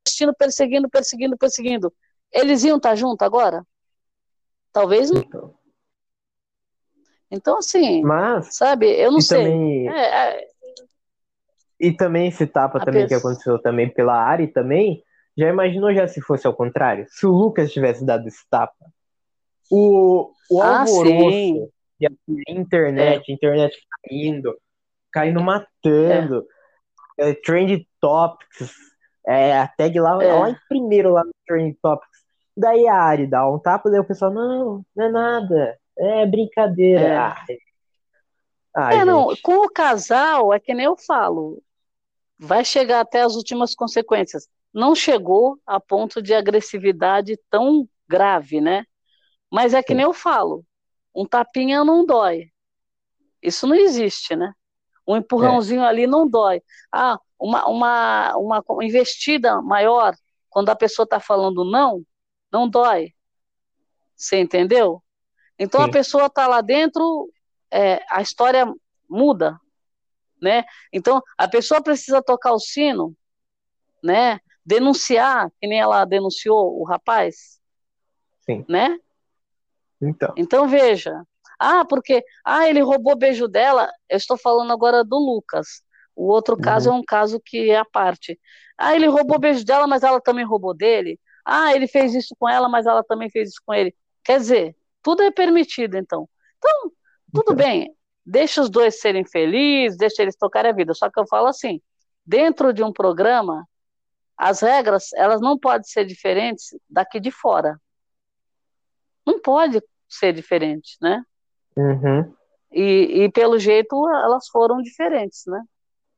destino perseguindo, perseguindo, perseguindo, eles iam estar juntos agora? Talvez não. Então, então assim, Mas, sabe, eu não sei. Também, é, é, e também esse tapa também pessoa... que aconteceu também pela Ari também, já imaginou já se fosse ao contrário? Se o Lucas tivesse dado esse tapa, o, o ah, alvoroço e a internet, é. internet caindo, caindo matando, é. É, trend topics, é, a tag lá, é. lá em primeiro lá no trend topics. Daí a Ari dá um tapa, daí o pessoal, não, não é nada, é brincadeira. É, Ai. Ai, é não, com o casal, é que nem eu falo, vai chegar até as últimas consequências. Não chegou a ponto de agressividade tão grave, né? Mas é que nem eu falo, um tapinha não dói. Isso não existe, né? Um empurrãozinho é. ali não dói. Ah, uma, uma, uma investida maior, quando a pessoa está falando não, não dói. Você entendeu? Então Sim. a pessoa está lá dentro, é, a história muda, né? Então a pessoa precisa tocar o sino, né? Denunciar, que nem ela denunciou o rapaz, Sim. né? Então. Então veja. Ah, porque ah, ele roubou beijo dela. Eu estou falando agora do Lucas. O outro uhum. caso é um caso que é a parte. Ah, ele roubou beijo dela, mas ela também roubou dele. Ah, ele fez isso com ela, mas ela também fez isso com ele. Quer dizer, tudo é permitido, então. Então, tudo então. bem. Deixa os dois serem felizes, deixa eles tocarem a vida. Só que eu falo assim, dentro de um programa, as regras, elas não podem ser diferentes daqui de fora não pode ser diferente, né? Uhum. E, e, pelo jeito elas foram diferentes, né?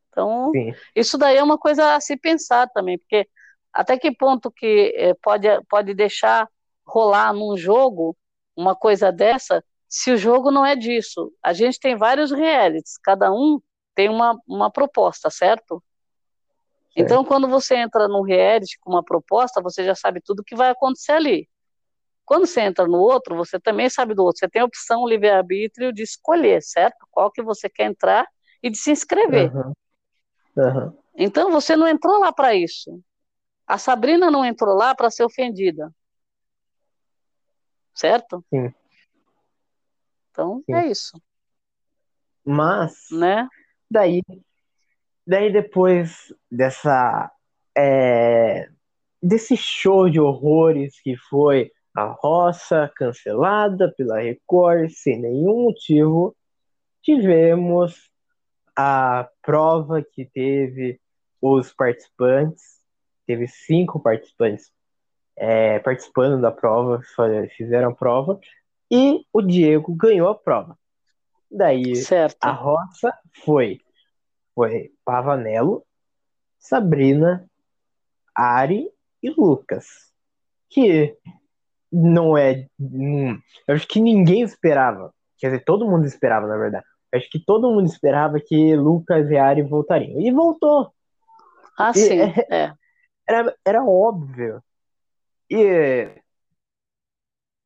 Então, Sim. isso daí é uma coisa a se pensar também, porque até que ponto que é, pode, pode deixar rolar num jogo uma coisa dessa, se o jogo não é disso? A gente tem vários realities, cada um tem uma, uma proposta, certo? Então, quando você entra num reality com uma proposta, você já sabe tudo o que vai acontecer ali. Quando você entra no outro, você também sabe do outro. Você tem a opção, livre-arbítrio de escolher, certo? Qual que você quer entrar e de se inscrever. Uhum. Uhum. Então, você não entrou lá para isso. A Sabrina não entrou lá para ser ofendida. Certo? Sim. Então, Sim. é isso. Mas, né? daí, daí depois dessa, é, desse show de horrores que foi a roça cancelada pela Record sem nenhum motivo. Tivemos a prova que teve os participantes, teve cinco participantes é, participando da prova, fizeram a prova, e o Diego ganhou a prova. Daí certo. a roça foi, foi Pavanello, Sabrina, Ari e Lucas. Que não é. eu acho que ninguém esperava. Quer dizer, todo mundo esperava, na verdade. Eu acho que todo mundo esperava que Lucas e Ari voltariam. E voltou. Ah, e, sim. É, é. era, era óbvio. E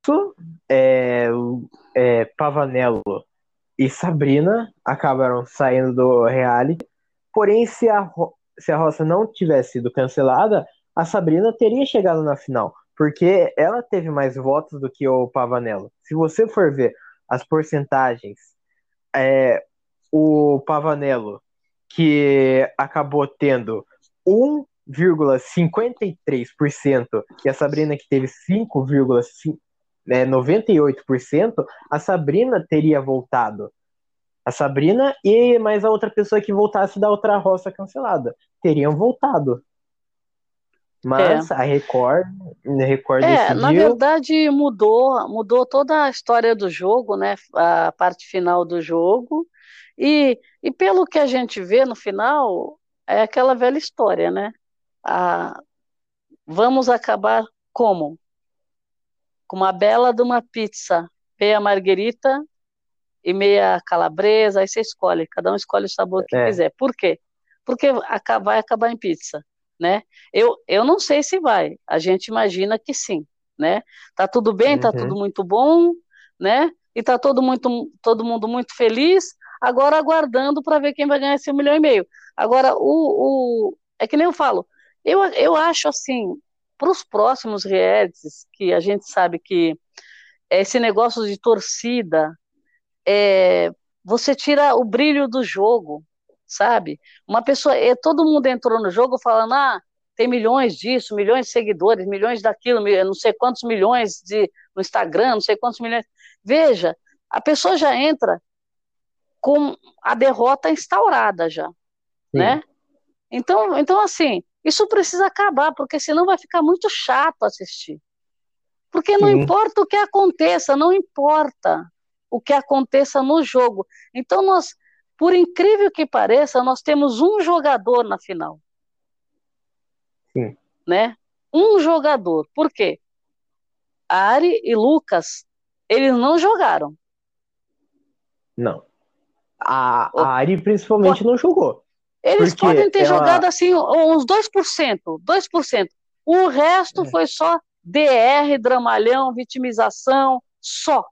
isso, é, é, Pavanello e Sabrina acabaram saindo do reality. Porém, se a, se a roça não tivesse sido cancelada, a Sabrina teria chegado na final, porque ela teve mais votos do que o Pavanello. Se você for ver as porcentagens, é, o Pavanello, que acabou tendo 1,53%, e a Sabrina, que teve 5,98%, né, a Sabrina teria voltado. A Sabrina e mais a outra pessoa que voltasse da outra roça cancelada teriam voltado. Mas é. a Record, a Record é, decidiu... na verdade mudou, mudou toda a história do jogo, né? A parte final do jogo. E, e pelo que a gente vê no final, é aquela velha história, né? A, vamos acabar como? Com uma bela de uma pizza, meia marguerita e meia calabresa, aí você escolhe, cada um escolhe o sabor que é. quiser. Por quê? Porque vai acabar em pizza né? Eu, eu não sei se vai, a gente imagina que sim, né? Tá tudo bem, tá uhum. tá tudo muito bom, né? E tá todo, muito, todo mundo muito feliz, agora aguardando para ver quem vai ganhar esse milhão e meio. Agora, o, o é que nem eu falo, eu, eu acho assim, para os próximos realities, que a gente sabe que esse negócio de torcida, é, você tira o brilho do jogo, sabe? Uma pessoa, é, todo mundo entrou no jogo falando, ah, tem milhões disso, milhões de seguidores, milhões daquilo, não sei quantos milhões de, no Instagram, não sei quantos milhões. Veja, a pessoa já entra com a derrota instaurada já, Sim. né? Então, então, assim, isso precisa acabar, porque senão vai ficar muito chato assistir. Porque não Sim. importa o que aconteça, não importa o que aconteça no jogo. Então, nós por incrível que pareça, nós temos um jogador na final. Sim. Né? Um jogador. Por quê? Ari e Lucas, eles não jogaram. Não. A, a Ari principalmente não jogou. Eles podem ter ela... jogado assim uns 2%, 2%. O resto é. foi só DR, dramalhão, vitimização, só.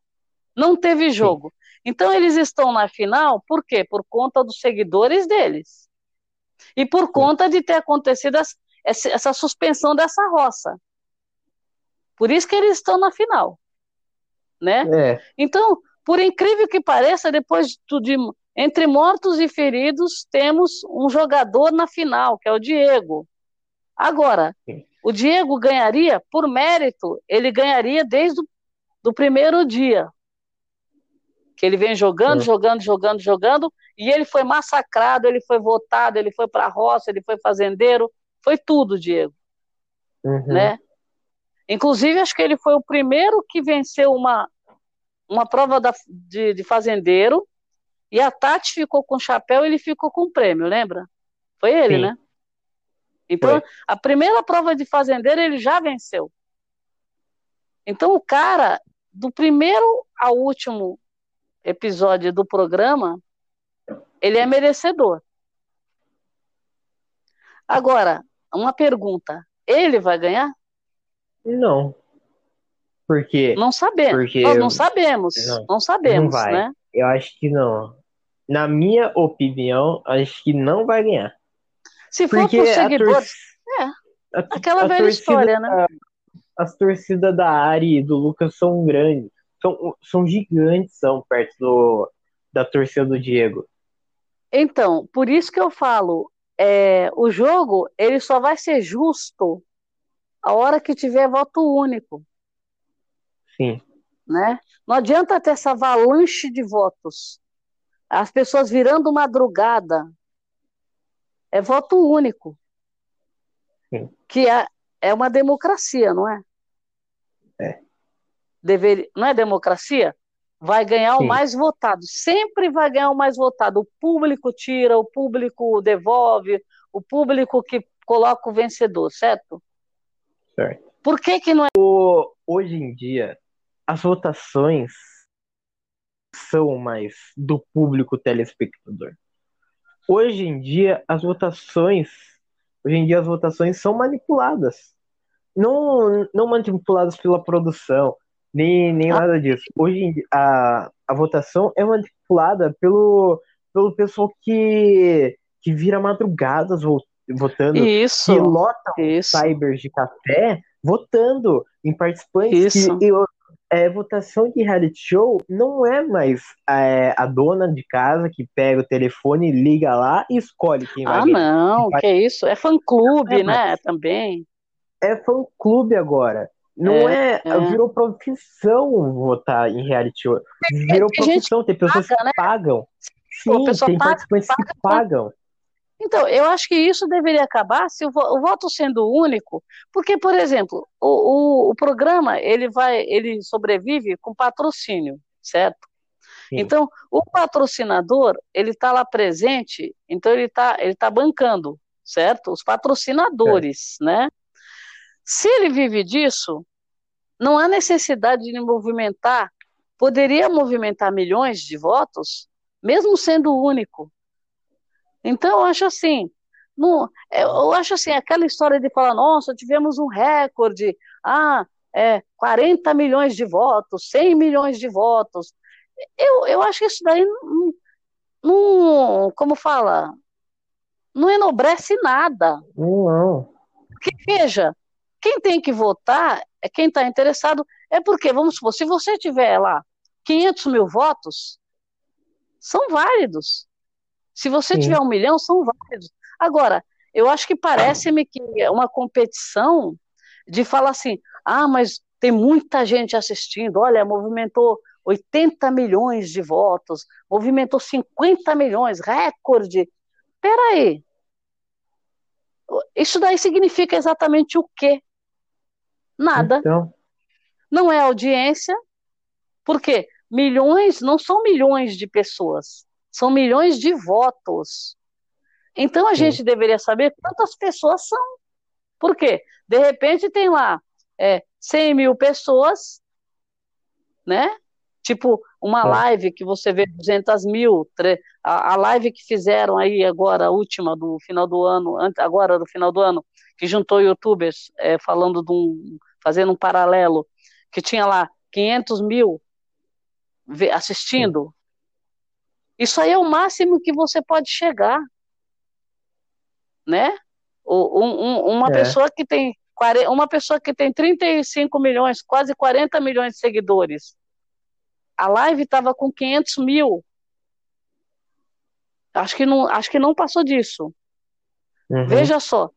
Não teve jogo. Sim. Então eles estão na final, por quê? Por conta dos seguidores deles. E por conta de ter acontecido essa, essa suspensão dessa roça. Por isso que eles estão na final. Né? É. Então, por incrível que pareça, depois de entre mortos e feridos, temos um jogador na final, que é o Diego. Agora, Sim. o Diego ganharia, por mérito, ele ganharia desde o do primeiro dia que ele vem jogando, é. jogando, jogando, jogando, e ele foi massacrado, ele foi votado, ele foi para a roça, ele foi fazendeiro, foi tudo, Diego. Uhum. Né? Inclusive, acho que ele foi o primeiro que venceu uma, uma prova da, de, de fazendeiro, e a Tati ficou com o chapéu e ele ficou com o prêmio, lembra? Foi ele, Sim. né? Então, foi. a primeira prova de fazendeiro ele já venceu. Então, o cara, do primeiro ao último episódio do programa, ele é merecedor. Agora, uma pergunta: ele vai ganhar? Não. Porque. Não sabemos. Porque Nós não sabemos. Não, não sabemos, não né? Eu acho que não. Na minha opinião, acho que não vai ganhar. Se for porque por seguidores. Tor... É. A, aquela a velha história, né? As torcidas da Ari e do Lucas são grandes são, são gigantes são perto do, da torcida do Diego. Então, por isso que eu falo, é, o jogo ele só vai ser justo a hora que tiver voto único. Sim. Né? Não adianta ter essa avalanche de votos. As pessoas virando madrugada. É voto único. Sim. Que é, é uma democracia, não é? É deveria, não é democracia? Vai ganhar Sim. o mais votado, sempre vai ganhar o mais votado. O público tira, o público devolve, o público que coloca o vencedor, certo? Certo. Por que que não é? O, hoje em dia, as votações são mais do público telespectador. Hoje em dia, as votações Hoje em dia as votações são manipuladas. Não, não manipuladas pela produção, nem, nem ah. nada disso. Hoje em dia, a, a votação é manipulada pelo, pelo pessoal que, que vira madrugadas votando, isso, que lotam isso. cybers de café votando em participantes isso. que é, votação de reality show não é mais é, a dona de casa que pega o telefone, liga lá e escolhe quem vai Ah, não, que é isso? É fã-clube, é, né? Também. É fã-clube agora. Não é, é, Virou profissão votar em reality show. Virou profissão, tem pessoas paga, que né? pagam. Sim, tem paga, participantes paga, que pagam. Então, eu acho que isso deveria acabar se o, voto sendo único, porque, por exemplo, o, o, o, programa ele vai, ele sobrevive com patrocínio, certo? Sim. Então, o patrocinador ele está lá presente, então ele está ele tá bancando, certo? Os patrocinadores, é. né? Se ele vive disso, não há necessidade de movimentar, poderia movimentar milhões de votos, mesmo sendo único, então, eu acho assim, não, eu acho assim, aquela história de falar, nossa, tivemos um recorde, ah, é, 40 milhões de votos, 100 milhões de votos. Eu, eu acho que isso daí não, não como fala, não enobrece nada. Não. Porque, veja, quem tem que votar é quem está interessado, é porque, vamos supor, se você tiver lá 500 mil votos, são válidos. Se você Sim. tiver um milhão, são válidos. Agora, eu acho que parece-me que é uma competição de falar assim: ah, mas tem muita gente assistindo, olha, movimentou 80 milhões de votos, movimentou 50 milhões, recorde. Peraí. Isso daí significa exatamente o quê? Nada. Então... Não é audiência, porque milhões não são milhões de pessoas. São milhões de votos. Então a Sim. gente deveria saber quantas pessoas são. Por quê? De repente tem lá é, 100 mil pessoas, né? Tipo, uma live que você vê 200 mil, a, a live que fizeram aí agora, a última do final do ano, agora do final do ano, que juntou youtubers é, falando de um, fazendo um paralelo, que tinha lá 500 mil assistindo, isso aí é o máximo que você pode chegar, né? Um, um, uma é. pessoa que tem uma pessoa que tem 35 milhões, quase 40 milhões de seguidores. A live estava com 500 mil. Acho que não, acho que não passou disso. Uhum. Veja só,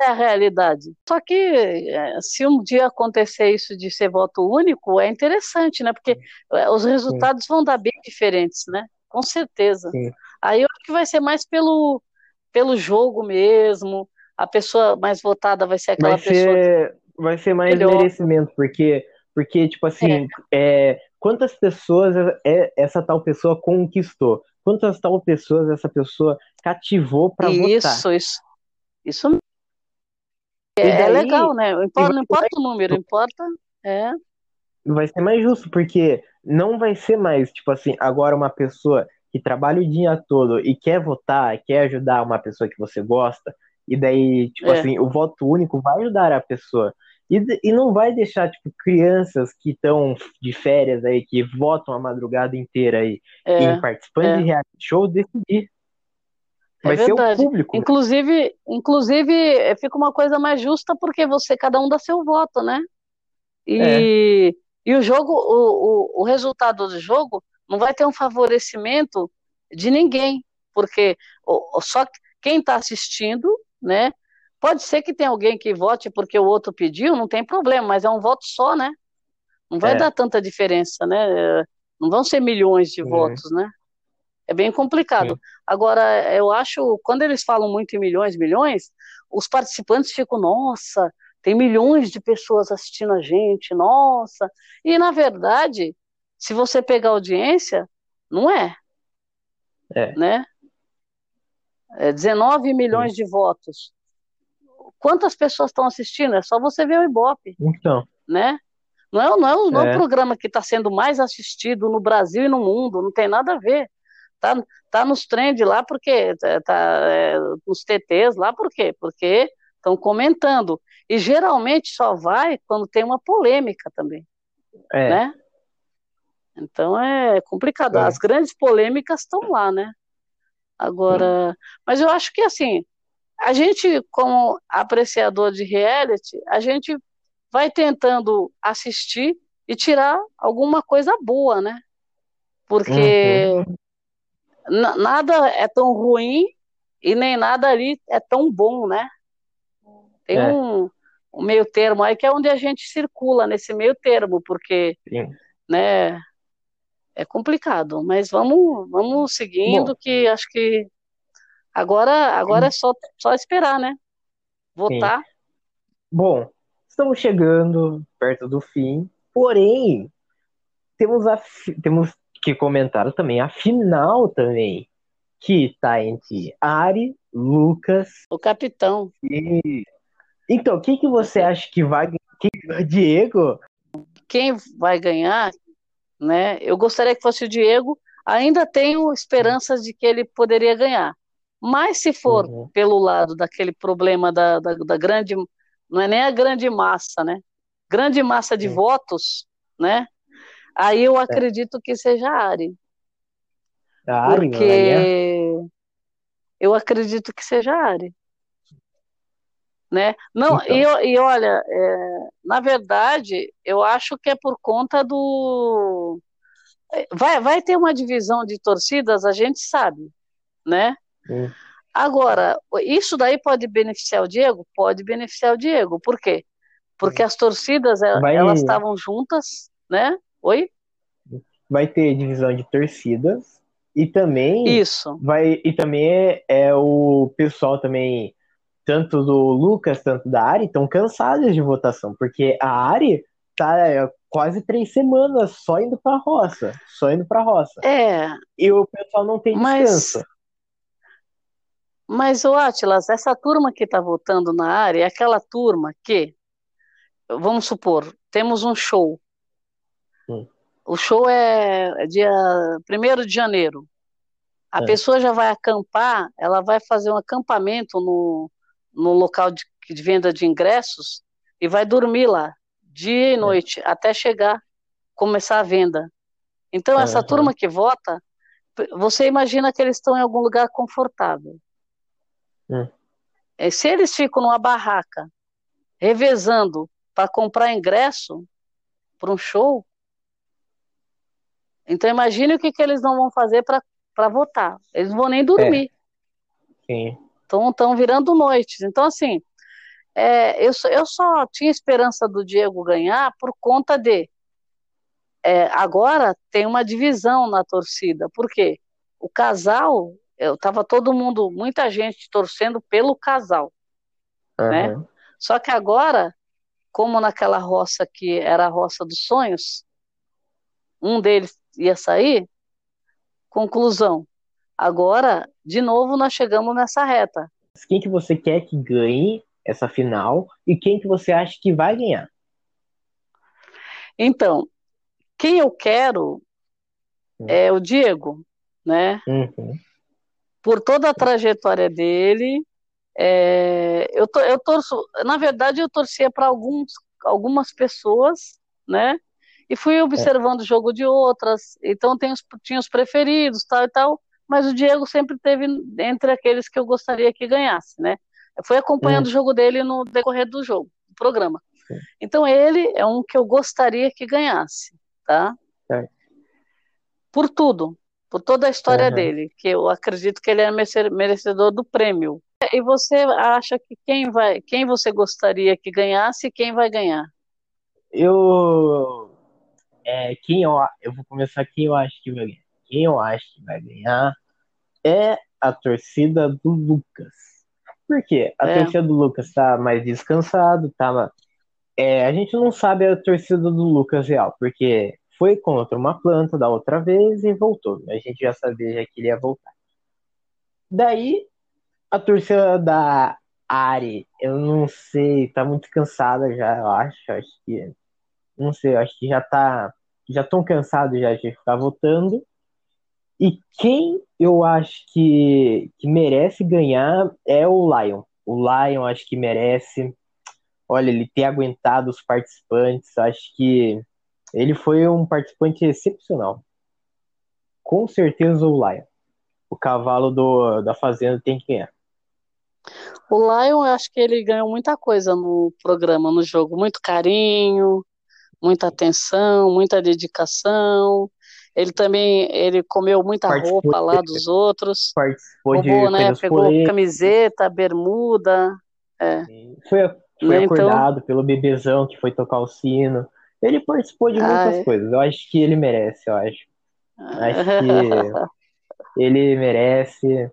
é a realidade. Só que é, se um dia acontecer isso de ser voto único, é interessante, né? Porque é, os resultados Sim. vão dar bem diferentes, né? Com certeza. Sim. Aí eu acho que vai ser mais pelo, pelo jogo mesmo. A pessoa mais votada vai ser aquela vai pessoa. Ser, vai ser mais melhor. merecimento, porque, porque tipo assim, é. É, quantas pessoas é, essa tal pessoa conquistou? Quantas tal pessoas essa pessoa cativou para votar? Isso, isso. Isso é, é, daí, legal, né? Não importa, não importa o número, importa. É. Vai ser mais justo, porque não vai ser mais, tipo assim, agora uma pessoa que trabalha o dia todo e quer votar, quer ajudar uma pessoa que você gosta, e daí, tipo é. assim, o voto único vai ajudar a pessoa. E, e não vai deixar, tipo, crianças que estão de férias aí, que votam a madrugada inteira aí, é. em participantes é. de reality show, decidir. É vai ser o público. Inclusive, inclusive, fica uma coisa mais justa porque você, cada um dá seu voto, né? E é. E o jogo, o, o, o resultado do jogo não vai ter um favorecimento de ninguém, porque só quem está assistindo, né? Pode ser que tenha alguém que vote porque o outro pediu, não tem problema, mas é um voto só, né? Não vai é. dar tanta diferença, né? Não vão ser milhões de votos, né? É bem complicado. Agora, eu acho, quando eles falam muito em milhões, milhões, os participantes ficam, nossa, tem milhões de pessoas assistindo a gente, nossa. E, na verdade, se você pegar audiência, não é. É. Né? É 19 milhões Sim. de votos. Quantas pessoas estão assistindo? É só você ver o Ibope. Então. Né? Não é, não é, não é, é. programa que está sendo mais assistido no Brasil e no mundo, não tem nada a ver. tá, tá nos trends lá porque tá, tá é, nos TTs lá por quê? Porque estão comentando. E geralmente só vai quando tem uma polêmica também. É. Né? Então é complicado. É. As grandes polêmicas estão lá, né? Agora, mas eu acho que assim, a gente, como apreciador de reality, a gente vai tentando assistir e tirar alguma coisa boa, né? Porque uhum. nada é tão ruim e nem nada ali é tão bom, né? Tem é. um, um, meio termo aí que é onde a gente circula nesse meio termo, porque, Sim. né? É complicado, mas vamos, vamos seguindo bom. que acho que agora, agora é só, só esperar, né? Votar. Sim. Bom, estamos chegando perto do fim, porém temos a temos que comentar também a final também, que está entre Ari, Lucas, o capitão. E então, o que, que você acha que vai. Que, Diego? Quem vai ganhar, né? Eu gostaria que fosse o Diego. Ainda tenho esperanças de que ele poderia ganhar. Mas se for uhum. pelo lado daquele problema da, da, da, grande. Não é nem a grande massa, né? Grande massa de uhum. votos, né? Aí eu é. acredito que seja a Ari. A Ari porque eu acredito que seja a Ari né? Não, então. e, e olha, é, na verdade, eu acho que é por conta do. É, vai, vai ter uma divisão de torcidas, a gente sabe, né? Hum. Agora, isso daí pode beneficiar o Diego? Pode beneficiar o Diego. Por quê? Porque as torcidas, vai... elas estavam juntas, né? Oi? Vai ter divisão de torcidas e também isso vai e também é, é o pessoal também tanto do Lucas, tanto da Ari, estão cansadas de votação, porque a Ari tá é, quase três semanas só indo pra roça, só indo pra roça. É. E o pessoal não tem descanso. Mas, o Atlas, essa turma que está votando na área é aquela turma que, vamos supor, temos um show. Hum. O show é, é dia 1 de janeiro. A é. pessoa já vai acampar, ela vai fazer um acampamento no, no local de, de venda de ingressos e vai dormir lá, dia e é. noite, é. até chegar, começar a venda. Então, essa uhum. turma que vota, você imagina que eles estão em algum lugar confortável. Uhum. Se eles ficam numa barraca, revezando para comprar ingresso para um show, então imagine o que, que eles não vão fazer para votar. Eles não vão nem dormir. É. Sim estão virando noites. Então, assim, é, eu, eu só tinha esperança do Diego ganhar por conta de. É, agora tem uma divisão na torcida, por quê? O casal, eu tava todo mundo, muita gente torcendo pelo casal, uhum. né? Só que agora, como naquela roça que era a roça dos sonhos, um deles ia sair, conclusão, Agora, de novo, nós chegamos nessa reta. Quem que você quer que ganhe essa final e quem que você acha que vai ganhar? Então, quem eu quero hum. é o Diego, né? Uhum. Por toda a trajetória dele, é, eu, to, eu torço, na verdade, eu torcia para alguns, algumas pessoas, né? E fui observando é. o jogo de outras, então tem os, tinha os preferidos, tal e tal mas o Diego sempre teve entre aqueles que eu gostaria que ganhasse, né? Eu fui acompanhando hum. o jogo dele no decorrer do jogo, do programa. Sim. Então ele é um que eu gostaria que ganhasse, tá? É. Por tudo, por toda a história uhum. dele, que eu acredito que ele é merecedor do prêmio. E você acha que quem vai, quem você gostaria que ganhasse e quem vai ganhar? Eu, é, quem eu, eu vou começar quem eu acho que vai ganhar quem eu acho que vai ganhar é a torcida do Lucas. Por quê? A é. torcida do Lucas tá mais descansado, tá. É, a gente não sabe a torcida do Lucas real, porque foi contra uma planta da outra vez e voltou. A gente já sabia já que ele ia voltar. Daí, a torcida da Ari, eu não sei, tá muito cansada já, eu acho. Acho que. Não sei, acho que já tá. Já estão cansados já de ficar votando. E quem eu acho que, que merece ganhar é o Lion. O Lion acho que merece. Olha, ele ter aguentado os participantes, acho que ele foi um participante excepcional. Com certeza o Lion. O cavalo do, da fazenda tem que ganhar. O Lion, eu acho que ele ganhou muita coisa no programa, no jogo. Muito carinho, muita atenção, muita dedicação. Ele também ele comeu muita participou roupa lá dos outros. Participou roubou, de né? Pegou camiseta, bermuda. É. Foi, foi né, acordado então... pelo bebezão que foi tocar o sino. Ele participou de muitas é. coisas. Eu acho que ele merece, eu acho. Acho que ele merece.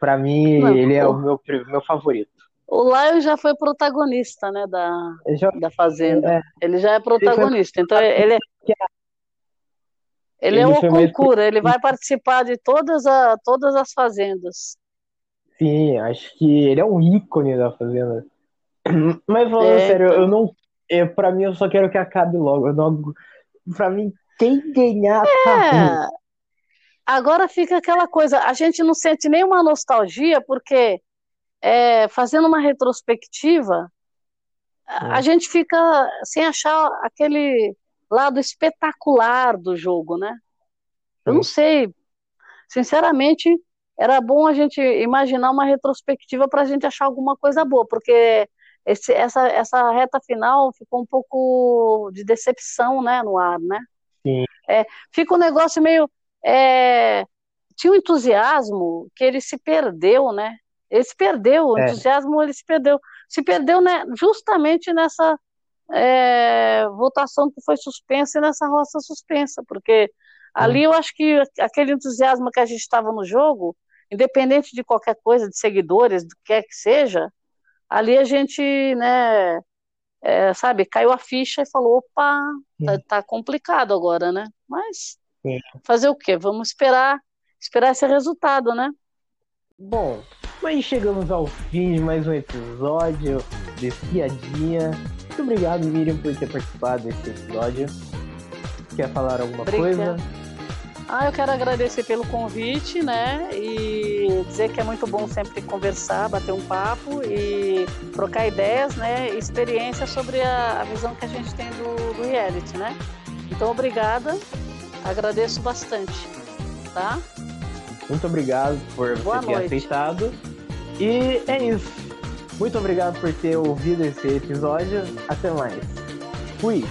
Para mim, Não, ele é o meu, meu favorito. O Lion já foi protagonista, né, da, já, da Fazenda. É, ele já é protagonista, então ele é... Ele, ele é o concurso, ele vai participar de todas, a, todas as fazendas. Sim, acho que ele é um ícone da Fazenda. Mas falando é, sério, então... eu não... Eu, pra mim, eu só quero que acabe logo. Eu não, pra mim, quem ganhar tá é... Agora fica aquela coisa, a gente não sente nenhuma nostalgia, porque é, fazendo uma retrospectiva, a, é. gente fica sem achar aquele lado espetacular do jogo, né? Eu não sei, sinceramente, era bom a gente imaginar uma retrospectiva para a gente achar alguma coisa boa, porque esse, essa, essa reta final ficou um pouco de decepção, né, no ar, né? Sim. É, fica um negócio meio é, tinha um entusiasmo que ele se perdeu, né? Ele se perdeu, o é. entusiasmo ele se perdeu. Se perdeu né, justamente nessa é, votação que foi suspensa e nessa roça suspensa, porque ali eu acho que aquele entusiasmo que a gente estava no jogo, independente de qualquer coisa, de seguidores, do que quer que seja, ali a gente, né, é, sabe, caiu a ficha e falou, opa, tá, tá complicado agora, né? Mas Sim. Fazer o quê? Vamos esperar, esperar esse resultado, né? Bom, mas chegamos ao fim de mais um episódio de Piadinha. Muito obrigado, Miriam, por ter participado desse episódio. Quer falar alguma Obrigada. coisa? Ah, eu quero agradecer pelo convite, né? E dizer que é muito bom sempre conversar, bater um papo e trocar ideias, né? Experiência sobre a, a visão que a gente tem do, do reality, né? Então, obrigada Agradeço bastante, tá? Muito obrigado por Boa você ter aceitado. E é isso. Muito obrigado por ter ouvido esse episódio. Até mais. Fui.